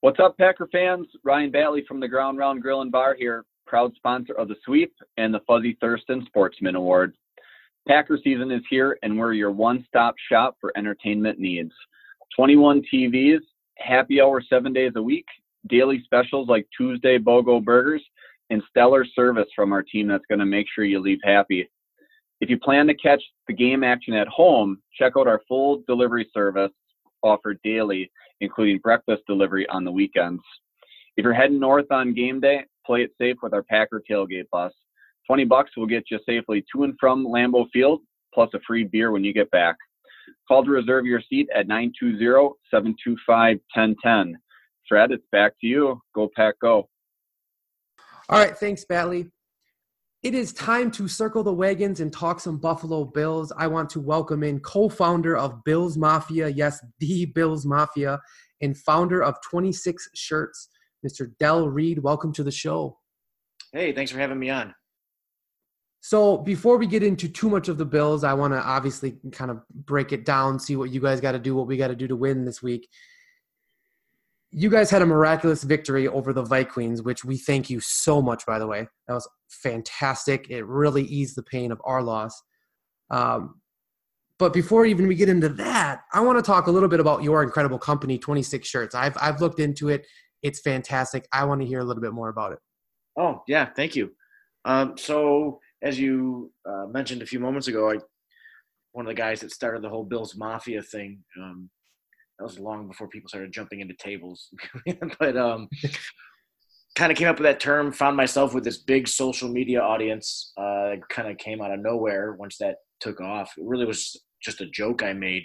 What's up, Packer fans? Ryan Batley from the Ground Round Grill and Bar here, proud sponsor of the Sweep and the Fuzzy Thurston Sportsman Award. Packer season is here, and we're your one stop shop for entertainment needs. 21 TVs, happy hour seven days a week, daily specials like Tuesday BOGO burgers, and stellar service from our team that's going to make sure you leave happy. If you plan to catch the game action at home, check out our full delivery service offered daily, including breakfast delivery on the weekends. If you're heading north on game day, play it safe with our Packer tailgate bus. 20 bucks will get you safely to and from Lambeau Field, plus a free beer when you get back. Call to reserve your seat at 920-725-1010. Fred, it's back to you. Go Pack Go. All right, thanks, Batley. It is time to circle the wagons and talk some Buffalo Bills. I want to welcome in co founder of Bills Mafia, yes, the Bills Mafia, and founder of 26 Shirts, Mr. Del Reid. Welcome to the show. Hey, thanks for having me on. So, before we get into too much of the Bills, I want to obviously kind of break it down, see what you guys got to do, what we got to do to win this week you guys had a miraculous victory over the Vikings, which we thank you so much, by the way. That was fantastic. It really eased the pain of our loss. Um, but before even we get into that, I want to talk a little bit about your incredible company, 26 Shirts. I've, I've looked into it. It's fantastic. I want to hear a little bit more about it. Oh, yeah. Thank you. Um, so, as you uh, mentioned a few moments ago, I, one of the guys that started the whole Bills Mafia thing, um, that was long before people started jumping into tables. but um, kind of came up with that term. Found myself with this big social media audience. Uh, kind of came out of nowhere once that took off. It really was just a joke I made.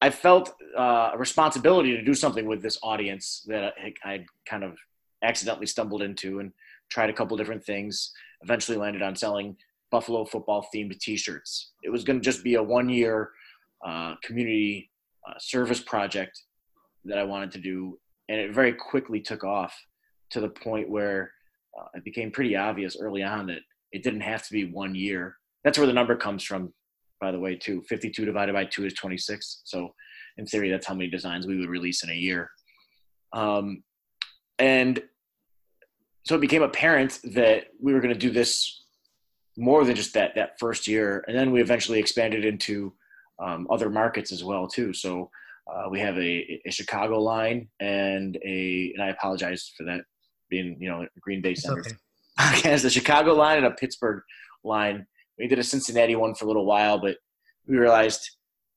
I felt uh, a responsibility to do something with this audience that I, I kind of accidentally stumbled into and tried a couple different things. Eventually landed on selling Buffalo football themed T-shirts. It was going to just be a one year uh, community uh, service project that I wanted to do, and it very quickly took off to the point where uh, it became pretty obvious early on that it didn't have to be one year. That's where the number comes from, by the way, too. 52 divided by 2 is 26. So, in theory, that's how many designs we would release in a year. Um, and so it became apparent that we were going to do this more than just that that first year, and then we eventually expanded into um, other markets as well too. So uh, we have a, a, Chicago line and a, and I apologize for that being you know Green Bay Center. Okay. As the Chicago line and a Pittsburgh line. We did a Cincinnati one for a little while, but we realized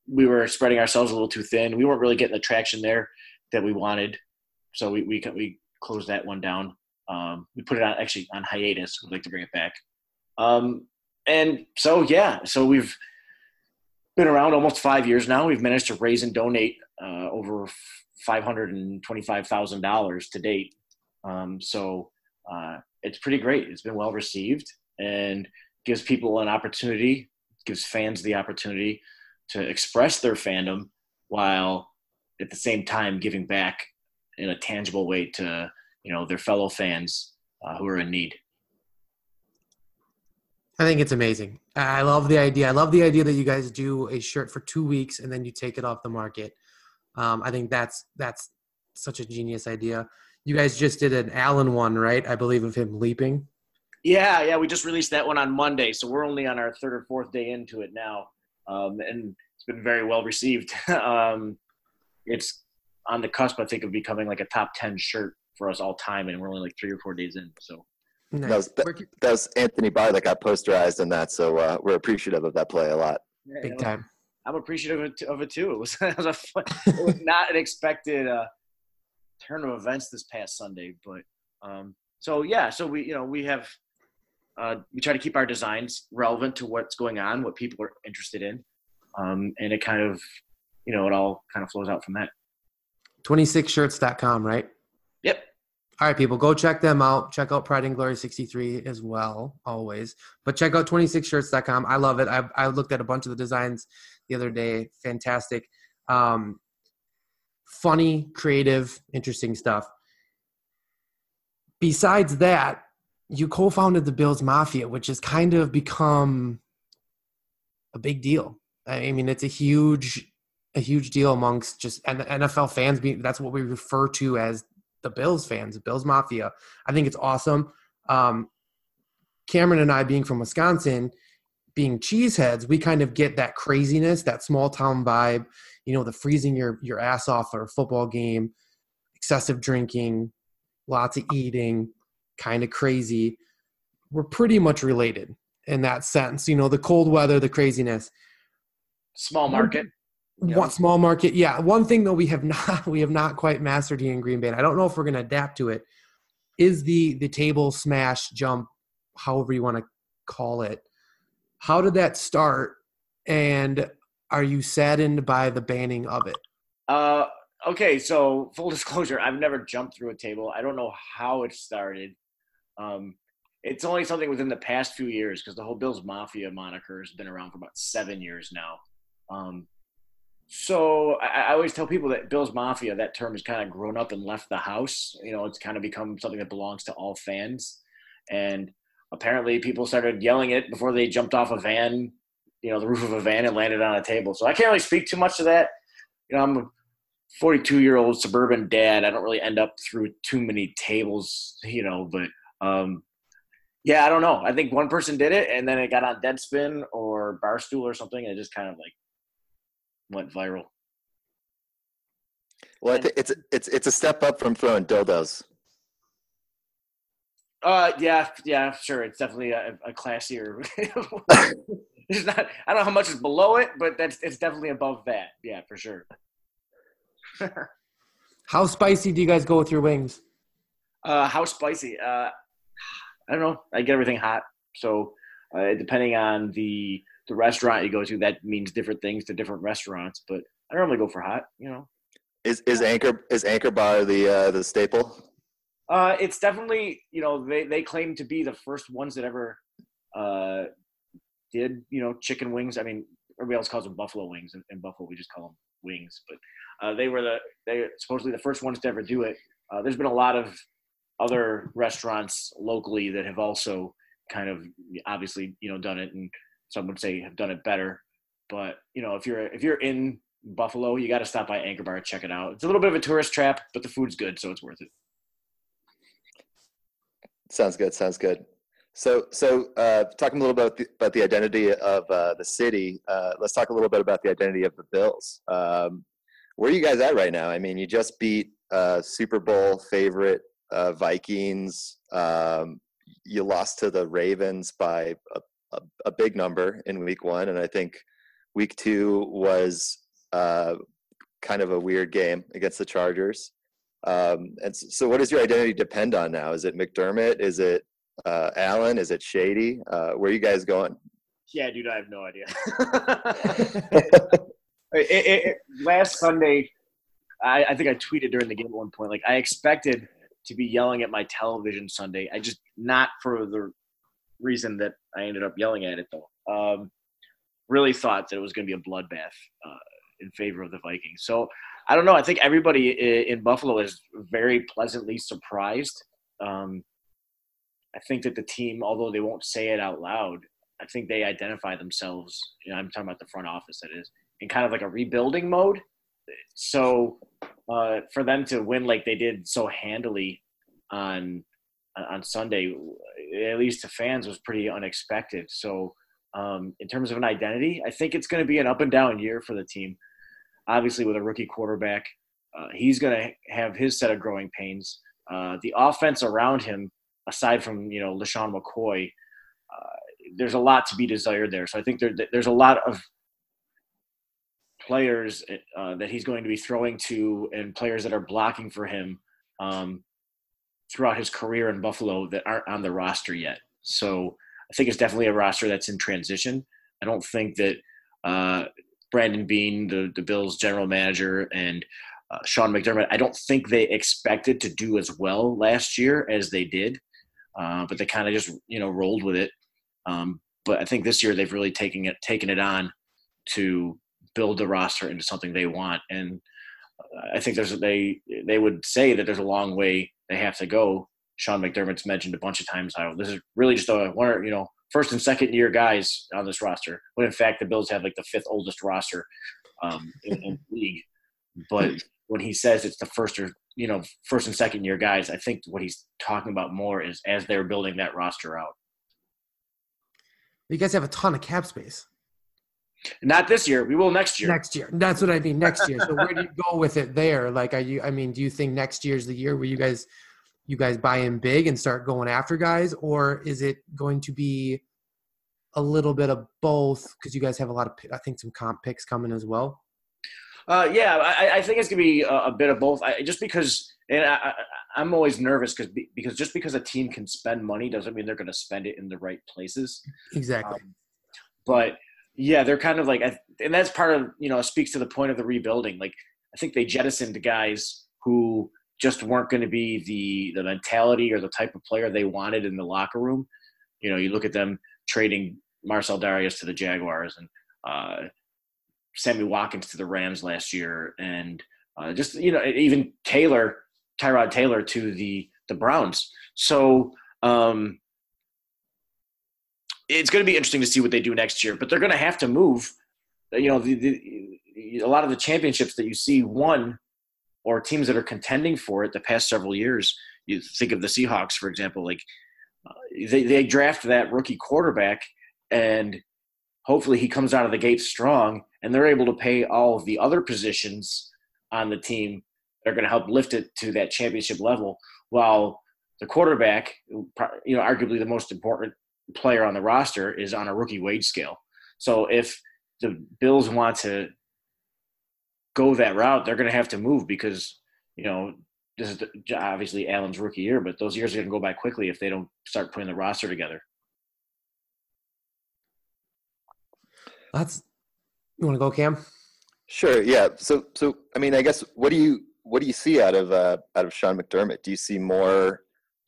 we were spreading ourselves a little too thin. We weren't really getting the traction there that we wanted, so we we we closed that one down. Um, we put it on actually on hiatus. We'd like to bring it back. Um, and so yeah, so we've been around almost five years now. We've managed to raise and donate uh, over five hundred and twenty-five thousand dollars to date. Um, so uh, it's pretty great. It's been well received and gives people an opportunity, gives fans the opportunity to express their fandom while at the same time giving back in a tangible way to you know their fellow fans uh, who are in need. I think it's amazing. I love the idea. I love the idea that you guys do a shirt for two weeks and then you take it off the market. Um, I think that's that's such a genius idea. You guys just did an Allen one, right? I believe of him leaping. Yeah, yeah. We just released that one on Monday, so we're only on our third or fourth day into it now, um, and it's been very well received. um, it's on the cusp, I think, of becoming like a top ten shirt for us all time, and we're only like three or four days in. So Nice. That, was, that, that, was Anthony Barr that got posterized in that, so uh, we're appreciative of that play a lot. Yeah, Big time. I'm appreciative of it, of it too. It was, it was, a fun, it was not an expected uh, turn of events this past Sunday, but um, so yeah, so we you know we have uh, we try to keep our designs relevant to what's going on, what people are interested in, um, and it kind of you know it all kind of flows out from that. 26shirts.com, right? All right, people, go check them out. Check out Pride and Glory 63 as well, always. But check out 26shirts.com. I love it. I, I looked at a bunch of the designs the other day. Fantastic. Um, funny, creative, interesting stuff. Besides that, you co founded the Bills Mafia, which has kind of become a big deal. I mean, it's a huge, a huge deal amongst just NFL fans. That's what we refer to as the Bills fans, the Bills Mafia. I think it's awesome. Um, Cameron and I, being from Wisconsin, being cheeseheads, we kind of get that craziness, that small town vibe, you know, the freezing your your ass off for a football game, excessive drinking, lots of eating, kind of crazy. We're pretty much related in that sense. You know, the cold weather, the craziness. Small market. Yeah. One small market, yeah. One thing though we have not we have not quite mastered here in Green Bay. and I don't know if we're going to adapt to it. Is the the table smash jump, however you want to call it? How did that start? And are you saddened by the banning of it? Uh, okay, so full disclosure, I've never jumped through a table. I don't know how it started. Um, it's only something within the past few years because the whole Bills Mafia moniker has been around for about seven years now. Um, so I, I, always tell people that Bills Mafia, that term has kind of grown up and left the house. You know, it's kind of become something that belongs to all fans. And apparently people started yelling it before they jumped off a van, you know, the roof of a van and landed on a table. So I can't really speak too much to that. You know, I'm a 42 year old suburban dad. I don't really end up through too many tables, you know, but um, yeah, I don't know. I think one person did it and then it got on Deadspin or Barstool or something and it just kind of like went viral. Well, I think it's it's it's a step up from throwing dildos. Uh, yeah, yeah, sure. It's definitely a, a classier. it's not. I don't know how much is below it, but that's it's definitely above that. Yeah, for sure. how spicy do you guys go with your wings? Uh, how spicy? Uh, I don't know. I get everything hot, so uh, depending on the the restaurant you go to, that means different things to different restaurants. But I normally go for hot. You know. Is is anchor is anchor bar the uh, the staple? Uh, it's definitely you know they they claim to be the first ones that ever uh, did you know chicken wings. I mean everybody else calls them buffalo wings. and in Buffalo we just call them wings, but uh, they were the they supposedly the first ones to ever do it. Uh, there's been a lot of other restaurants locally that have also kind of obviously you know done it, and some would say have done it better. But you know if you're if you're in Buffalo, you got to stop by Anchor Bar, check it out. It's a little bit of a tourist trap, but the food's good, so it's worth it. Sounds good. Sounds good. So, so uh, talking a little bit about the, about the identity of uh, the city, uh, let's talk a little bit about the identity of the Bills. Um, where are you guys at right now? I mean, you just beat uh, Super Bowl favorite uh, Vikings. Um, you lost to the Ravens by a, a, a, big number in Week One, and I think Week Two was uh, kind of a weird game against the Chargers. Um, and so, what does your identity depend on now? Is it McDermott? Is it uh, Allen? Is it Shady? Uh, where are you guys going? Yeah, dude, I have no idea. it, it, it, last Sunday, I, I, think I tweeted during the game at one point. Like, I expected to be yelling at my television Sunday. I just not for the reason that I ended up yelling at it though. Um, really thought that it was going to be a bloodbath uh, in favor of the Vikings. So I don't know. I think everybody in Buffalo is very pleasantly surprised. Um, I think that the team, although they won't say it out loud, I think they identify themselves. You know, I'm talking about the front office. That is in kind of like a rebuilding mode. So uh, for them to win like they did so handily on on Sunday, at least to fans, was pretty unexpected. So um, in terms of an identity, I think it's going to be an up and down year for the team obviously with a rookie quarterback, uh, he's going to have his set of growing pains. Uh, the offense around him, aside from you know LeSean McCoy, uh, there's a lot to be desired there. So I think there, there's a lot of players uh, that he's going to be throwing to, and players that are blocking for him um, throughout his career in Buffalo that aren't on the roster yet. So I think it's definitely a roster that's in transition. I don't think that uh, Brandon Beane, the, the Bills general manager, and uh, Sean McDermott, I don't think they expected to do as well last year as they did, uh, but they kind of just you know rolled with it. Um, but I think this year they've really taken it taken it on to build the roster into something they want, and I think there's they they would say that there's a long way they have to go. Sean McDermott's mentioned a bunch of times how this is really just a one you know first and second year guys on this roster. When in fact the Bills have like the fifth oldest roster um, in, in the league. But when he says it's the first or you know first and second year guys, I think what he's talking about more is as they're building that roster out. You guys have a ton of cap space Not this year. We will next year. next year. That's what I mean next year. So where do you go with it there? Like, are you? I mean, do you think next year's the year where you guys, you guys buy in big and start going after guys, or is it going to be a little bit of both? Because you guys have a lot of, I think, some comp picks coming as well. Uh, yeah, I, I think it's gonna be a, a bit of both. I, just because, and I, I, I'm always nervous because because just because a team can spend money doesn't mean they're gonna spend it in the right places. Exactly. Um, but yeah, they're kind of like, and that's part of you know speaks to the point of the rebuilding. Like I think they jettisoned guys who just weren't going to be the the mentality or the type of player they wanted in the locker room. You know, you look at them trading Marcell Dareus to the Jaguars and uh, Sammy Watkins to the Rams last year, and uh, just you know even Taylor, Tyrod Taylor to the the Browns. So um, it's going to be interesting to see what they do next year. But they're going to have to move. You know, the, the, a lot of the championships that you see won, or teams that are contending for it the past several years. You think of the Seahawks, for example. Like uh, they they draft that rookie quarterback, and hopefully he comes out of the gate strong, and they're able to pay all of the other positions on the team that are going to help lift it to that championship level. While the quarterback, you know, arguably the most important player on the roster is on a rookie wage scale. So if the Bills want to go that route, they're going to have to move because you know this is the, obviously Allen's rookie year, but those years are going to go by quickly if they don't start putting the roster together. That's you want to go, Cam? Sure. Yeah. So, so I mean, I guess what do you what do you see out of uh, out of Sean McDermott? Do you see more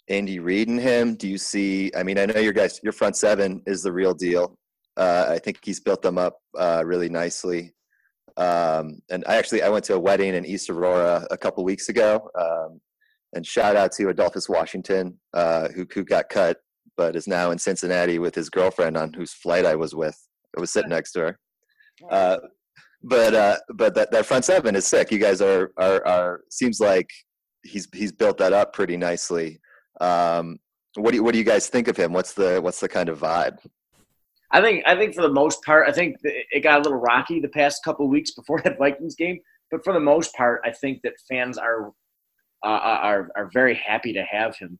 Andy Reid in him? Do you see? I mean, I know your guys, your front seven is the real deal. Uh, I think he's built them up uh, really nicely. Um, and I actually I went to a wedding in East Aurora a couple weeks ago. Um, and shout out to Adolphus Washington, uh, who who got cut, but is now in Cincinnati with his girlfriend, on whose flight I was with. I was sitting next to her. Uh, but uh, but that, that front seven is sick. You guys are are are seems like he's he's built that up pretty nicely. Um, what do you, what do you guys think of him? What's the what's the kind of vibe? I think I think for the most part, I think it got a little rocky the past couple weeks before that Vikings game. But for the most part, I think that fans are uh, are are very happy to have him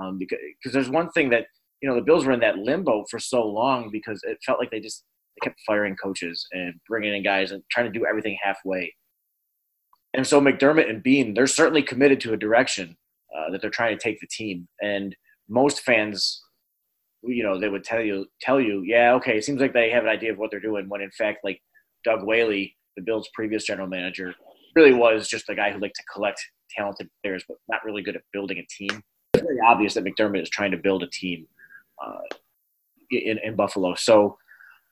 um, because because there's one thing that you know the Bills were in that limbo for so long because it felt like they just they kept firing coaches and bringing in guys and trying to do everything halfway. And so McDermott and Beane, they're certainly committed to a direction uh, that they're trying to take the team. And most fans, you know, they would tell you, tell you, yeah, okay, it seems like they have an idea of what they're doing. When in fact, like Doug Whaley, the Bills' previous general manager, really was just a guy who liked to collect talented players, but not really good at building a team. It's very obvious that McDermott is trying to build a team uh, in, in Buffalo. So,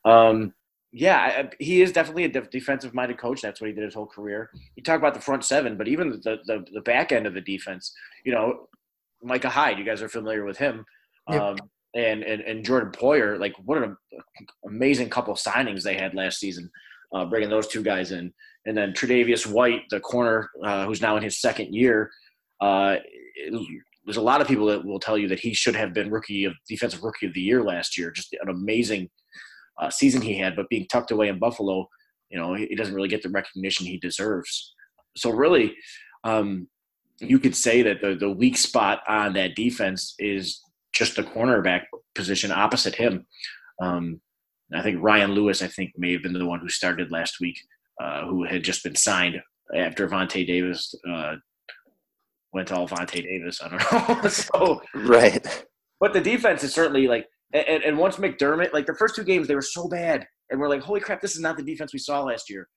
um, yeah, he is definitely a defensive minded coach. That's what he did his whole career. You talk about the front seven, but even the, the, the back end of the defense, you know, Micah Hyde, you guys are familiar with him. Yep. Um, and, and, and Jordan Poyer, like what an amazing couple of signings they had last season, uh, bringing those two guys in. And then Tre'Davious White, the corner, uh, who's now in his second year. Uh, it, there's a lot of people that will tell you that he should have been rookie of defensive rookie of the year last year. Just an amazing uh, season he had, but being tucked away in Buffalo, you know, he, he doesn't really get the recognition he deserves. So really, um, you could say that the the weak spot on that defense is just the cornerback position opposite him. Um, I think Ryan Lewis, I think, may have been the one who started last week, uh, who had just been signed after Vontae Davis uh, went to all Vontae Davis. I don't know. so right. But the defense is certainly like, and, and once McDermott, like the first two games, they were so bad, and we're like, holy crap, this is not the defense we saw last year.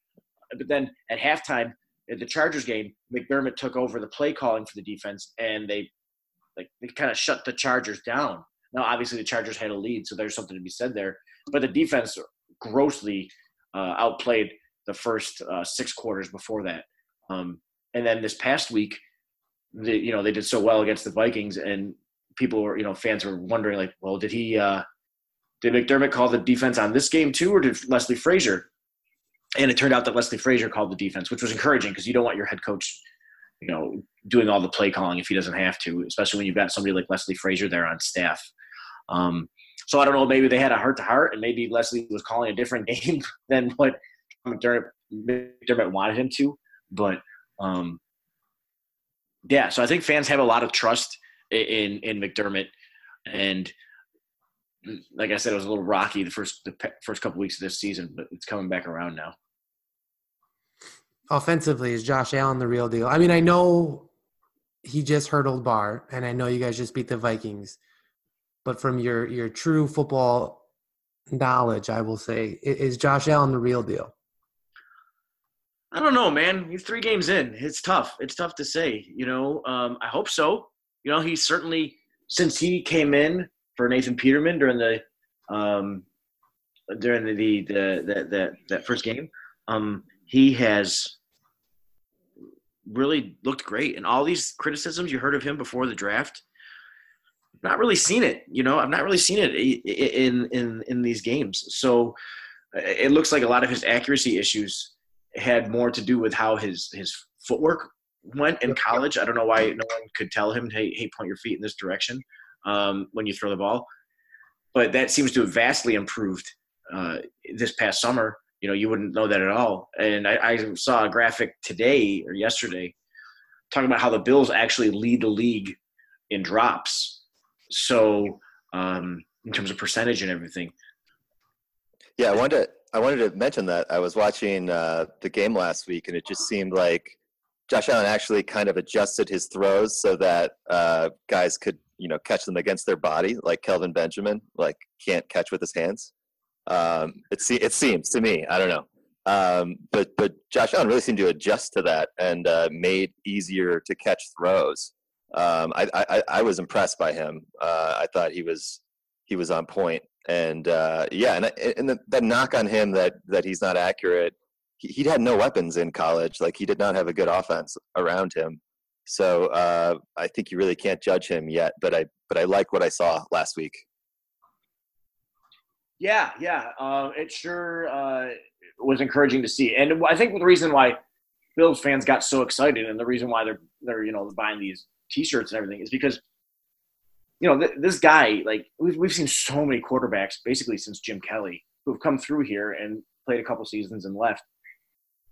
But then at halftime, at the Chargers game, McDermott took over the play calling for the defense, and they like they kind of shut the Chargers down. Now, obviously, the Chargers had a lead, so there's something to be said there. But the defense grossly uh, outplayed the first uh, six quarters before that. Um, and then this past week, the, you know, they did so well against the Vikings, and people were, you know, fans were wondering, like, well, did he, uh, did McDermott call the defense on this game too, or did Leslie Frazier? And it turned out that Leslie Frazier called the defense, which was encouraging because you don't want your head coach, you know, doing all the play calling if he doesn't have to, especially when you've got somebody like Leslie Frazier there on staff. Um, So I don't know. Maybe they had a heart to heart, and maybe Leslie was calling a different game than what McDermott, McDermott wanted him to. But um, yeah, so I think fans have a lot of trust in in McDermott, and like I said, it was a little rocky the first the first couple weeks of this season, but it's coming back around now. Offensively, is Josh Allen the real deal? I mean, I know he just hurdled Barr, and I know you guys just beat the Vikings, but from your your true football knowledge, I will say, is Josh Allen the real deal? I don't know, man. He's three games in. It's tough. It's tough to say. You know, um, I hope so. You know, he's certainly since he came in for Nathan Peterman during the um, during the the, the, the, the that first game, um, he has really looked great. And all these criticisms you heard of him before the draft, not really seen it. You know, I've not really seen it in in in these games. So it looks like a lot of his accuracy issues had more to do with how his his footwork went in college. I don't know why no one could tell him, hey, hey, point your feet in this direction um, when you throw the ball. But that seems to have vastly improved uh, this past summer. You know, you wouldn't know that at all. And I, I saw a graphic today or yesterday talking about how the Bills actually lead the league in drops. So, um, in terms of percentage and everything. Yeah, I wanted to I wanted to mention that I was watching uh, the game last week, and it just seemed like Josh Allen actually kind of adjusted his throws so that uh, guys could, you know, catch them against their body, like Kelvin Benjamin, like can't catch with his hands. Um, it, se- it seems to me, I don't know, um, but but Josh Allen really seemed to adjust to that and uh, made easier to catch throws. Um, I, I, I was impressed by him. Uh, I thought he was he was on point and uh, yeah, and and the, the, knock on him that that he's not accurate. He, he had no weapons in college. Like he did not have a good offense around him. So uh, I think you really can't judge him yet. But I but I like what I saw last week. Yeah, yeah, uh, it sure uh, was encouraging to see, and I think the reason why Bills fans got so excited, and the reason why they're they're you know buying these T-shirts and everything, is because you know, th- this guy, like we've we've seen so many quarterbacks basically since Jim Kelly who have come through here and played a couple seasons and left.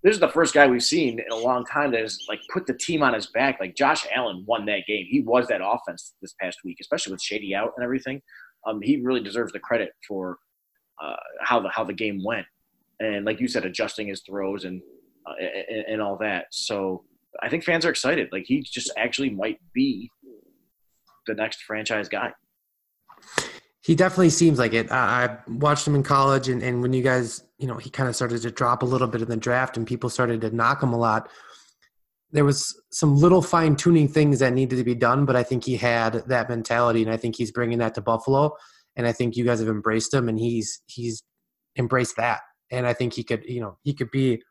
This is the first guy we've seen in a long time that has like put the team on his back. Like Josh Allen won that game. He was that offense this past week, especially with Shady out and everything. Um, he really deserves the credit for uh, how the how the game went, and like you said, adjusting his throws and, uh, and and all that. So I think fans are excited. Like he just actually might be the next franchise guy. He definitely seems like it. I watched him in college, and, and when you guys, you know, he kind of started to drop a little bit in the draft, and people started to knock him a lot. There was some little fine tuning things that needed to be done, but I think he had that mentality, and I think he's bringing that to Buffalo. And I think you guys have embraced him, and he's he's embraced that. And I think he could, you know, he could be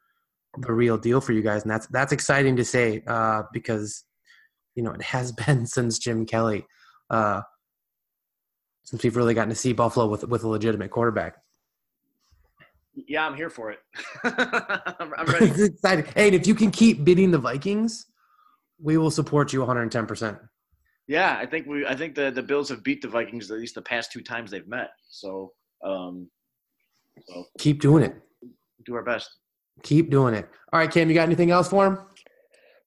the real deal for you guys, and that's that's exciting to say uh, because you know it has been since Jim Kelly, uh, since we've really gotten to see Buffalo with with a legitimate quarterback. Yeah, I'm here for it. I'm, I'm ready. it's exciting. Hey, and if you can keep beating the Vikings, we will support you 110. percent Yeah, I think we. I think the the Bills have beat the Vikings at least the past two times they've met. So, um, so keep doing it. Do our best. Keep doing it. All right, Cam, you got anything else for him?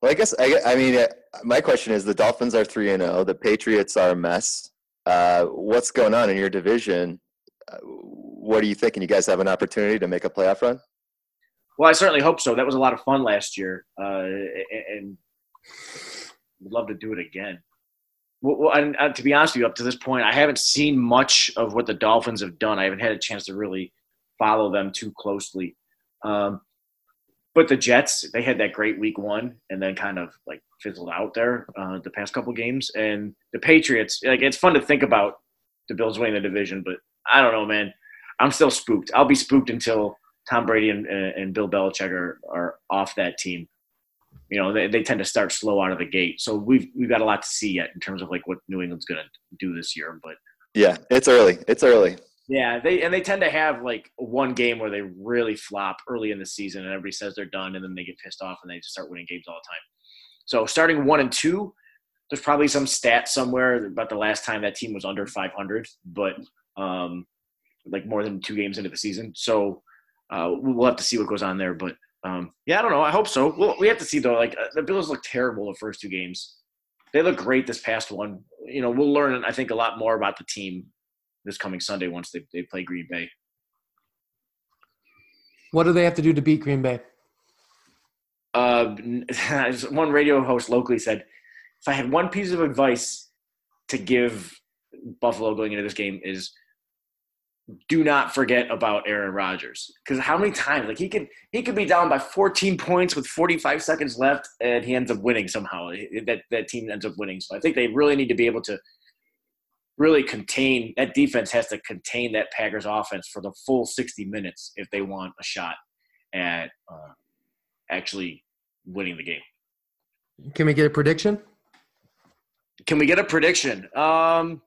Well, I guess I, I mean, uh, my question is: the Dolphins are three and zero. Oh, the Patriots are a mess. Uh, what's going on in your division? Uh, what are you thinking? You guys have an opportunity to make a playoff run? Well, I certainly hope so. That was a lot of fun last year, uh, and would love to do it again. Well, and, uh, to be honest with you, up to this point, I haven't seen much of what the Dolphins have done. I haven't had a chance to really follow them too closely. Um, but the Jets, they had that great week one and then kind of like fizzled out there uh, the past couple games. And the Patriots, like it's fun to think about the Bills winning the division, but I don't know, man. I'm still spooked. I'll be spooked until Tom Brady and, and Bill Belichick are, are off that team. You know, they, they tend to start slow out of the gate. So we've we've got a lot to see yet in terms of like what New England's to do this year. But yeah, it's early. It's early. Yeah, they and they tend to have like one game where they really flop early in the season, and everybody says they're done, and then they get pissed off and they just start winning games all the time. So starting one and two, there's probably some stat somewhere about the last time that team was under 500, but um, like more than two games into the season. So uh, we'll have to see what goes on there. But um, yeah, I don't know. I hope so. Well, we have to see though. Like uh, the Bills look terrible the first two games. They look great this past one. You know, we'll learn I think a lot more about the team this coming Sunday once they they play Green Bay. What do they have to do to beat Green Bay? Uh, one radio host locally said, if I had one piece of advice to give Buffalo going into this game is do not forget about Aaron Rodgers because how many times like he could he could be down by 14 points with 45 seconds left and he ends up winning somehow that that team ends up winning so I think they really need to be able to really contain that defense has to contain that Packers offense for the full 60 minutes if they want a shot at uh, actually winning the game. Can we get a prediction? Can we get a prediction? Um,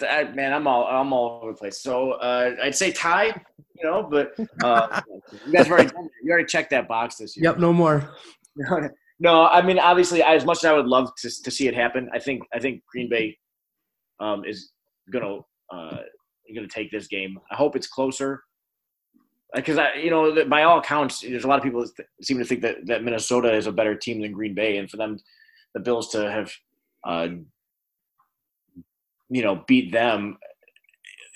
I, man, I'm all I'm all over the place. So uh, I'd say tie, you know, but uh, you guys already you already checked that box this year. Yep, no more. no, I mean obviously, as much as I would love to to see it happen, I think I think Green Bay um, is gonna uh, gonna take this game. I hope it's closer because I, you know, by all accounts, there's a lot of people that seem to think that, that Minnesota is a better team than Green Bay, and for them, the Bills to have, uh, you know, beat them,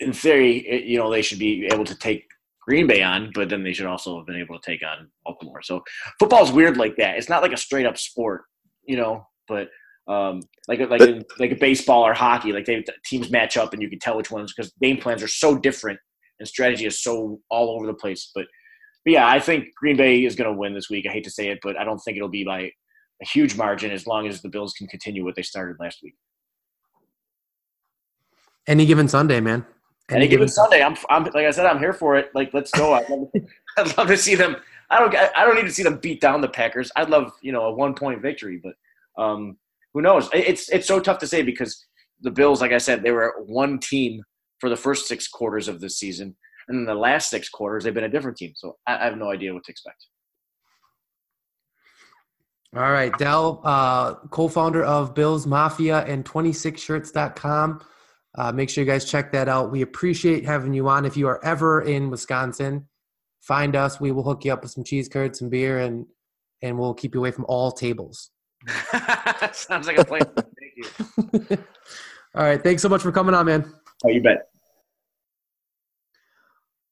in theory, it, you know, they should be able to take Green Bay on, but then they should also have been able to take on Baltimore. So football is weird like that. It's not like a straight up sport, you know, but um, like like in, like a baseball or hockey, like they teams match up and you can tell which ones because game plans are so different and strategy is so all over the place. But, but yeah, I think Green Bay is going to win this week. I hate to say it, but I don't think it'll be by a huge margin as long as the Bills can continue what they started last week. Any given Sunday, man. Any, Any given, given Sunday, I'm, I'm like I said, I'm here for it. Like, let's go. I'd love, I'd love to see them. I don't. I don't need to see them beat down the Packers. I'd love, you know, a one point victory. But um, who knows? It's it's so tough to say because the Bills, like I said, they were one team for the first six quarters of this season. And then the last six quarters, they've been a different team. So I, I have no idea what to expect. All right, Del, uh, co-founder of Bills Mafia and 26shirts.com. Uh, make sure you guys check that out. We appreciate having you on. If you are ever in Wisconsin, find us. We will hook you up with some cheese curds, some beer, and and we'll keep you away from all tables. Sounds like a plan. Thank you. all right, thanks so much for coming on, man. Oh, you bet.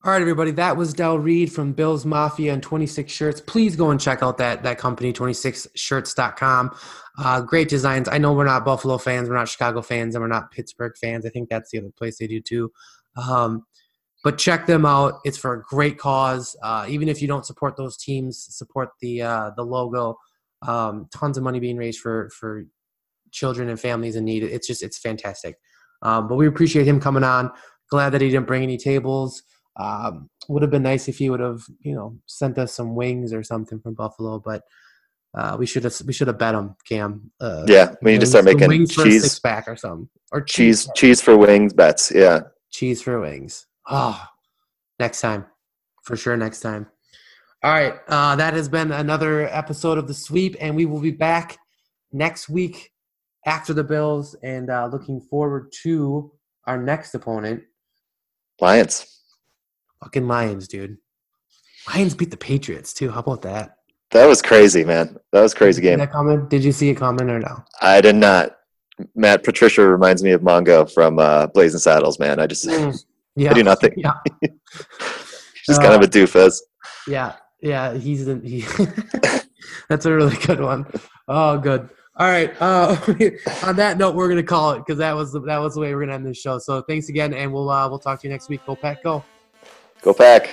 All right, everybody. That was Del Reid from Bills Mafia and 26 Shirts. Please go and check out that that company, 26shirts.com. Uh, great designs. I know we're not Buffalo fans, we're not Chicago fans, and we're not Pittsburgh fans. I think that's the other place they do too. Um, but check them out. It's for a great cause. Uh, even if you don't support those teams, support the uh, the logo. Um, tons of money being raised for for children and families in need. It's just it's fantastic. Um, but we appreciate him coming on. Glad that he didn't bring any tables. Um, would have been nice if he would have, you know, sent us some wings or something from Buffalo, but uh, we should have we should have bet him, Cam. Uh, yeah, we need to start making wings cheese six pack or something, or cheese cheese, cheese for wings bets. Yeah, cheese for wings. Oh, next time, for sure. Next time. All right, uh, that has been another episode of the sweep, and we will be back next week after the Bills and uh, looking forward to our next opponent. Lions. Fucking Lions, dude. Lions beat the Patriots too. How about that? That was crazy, man. That was crazy game. That comment? Did you see a comment or no? I did not. Matt Patricia reminds me of Mongo from uh, Blazing Saddles, man. I just mm, yeah. I do nothing. Yeah. He's uh, kind of a doofus. Yeah, yeah. He's the. He that's a really good one. Oh, good. All right. Uh, on that note, we're gonna call it because that was that was the way we're gonna end this show. So thanks again, and we'll uh, we'll talk to you next week. Go Pack, go. Go Pack.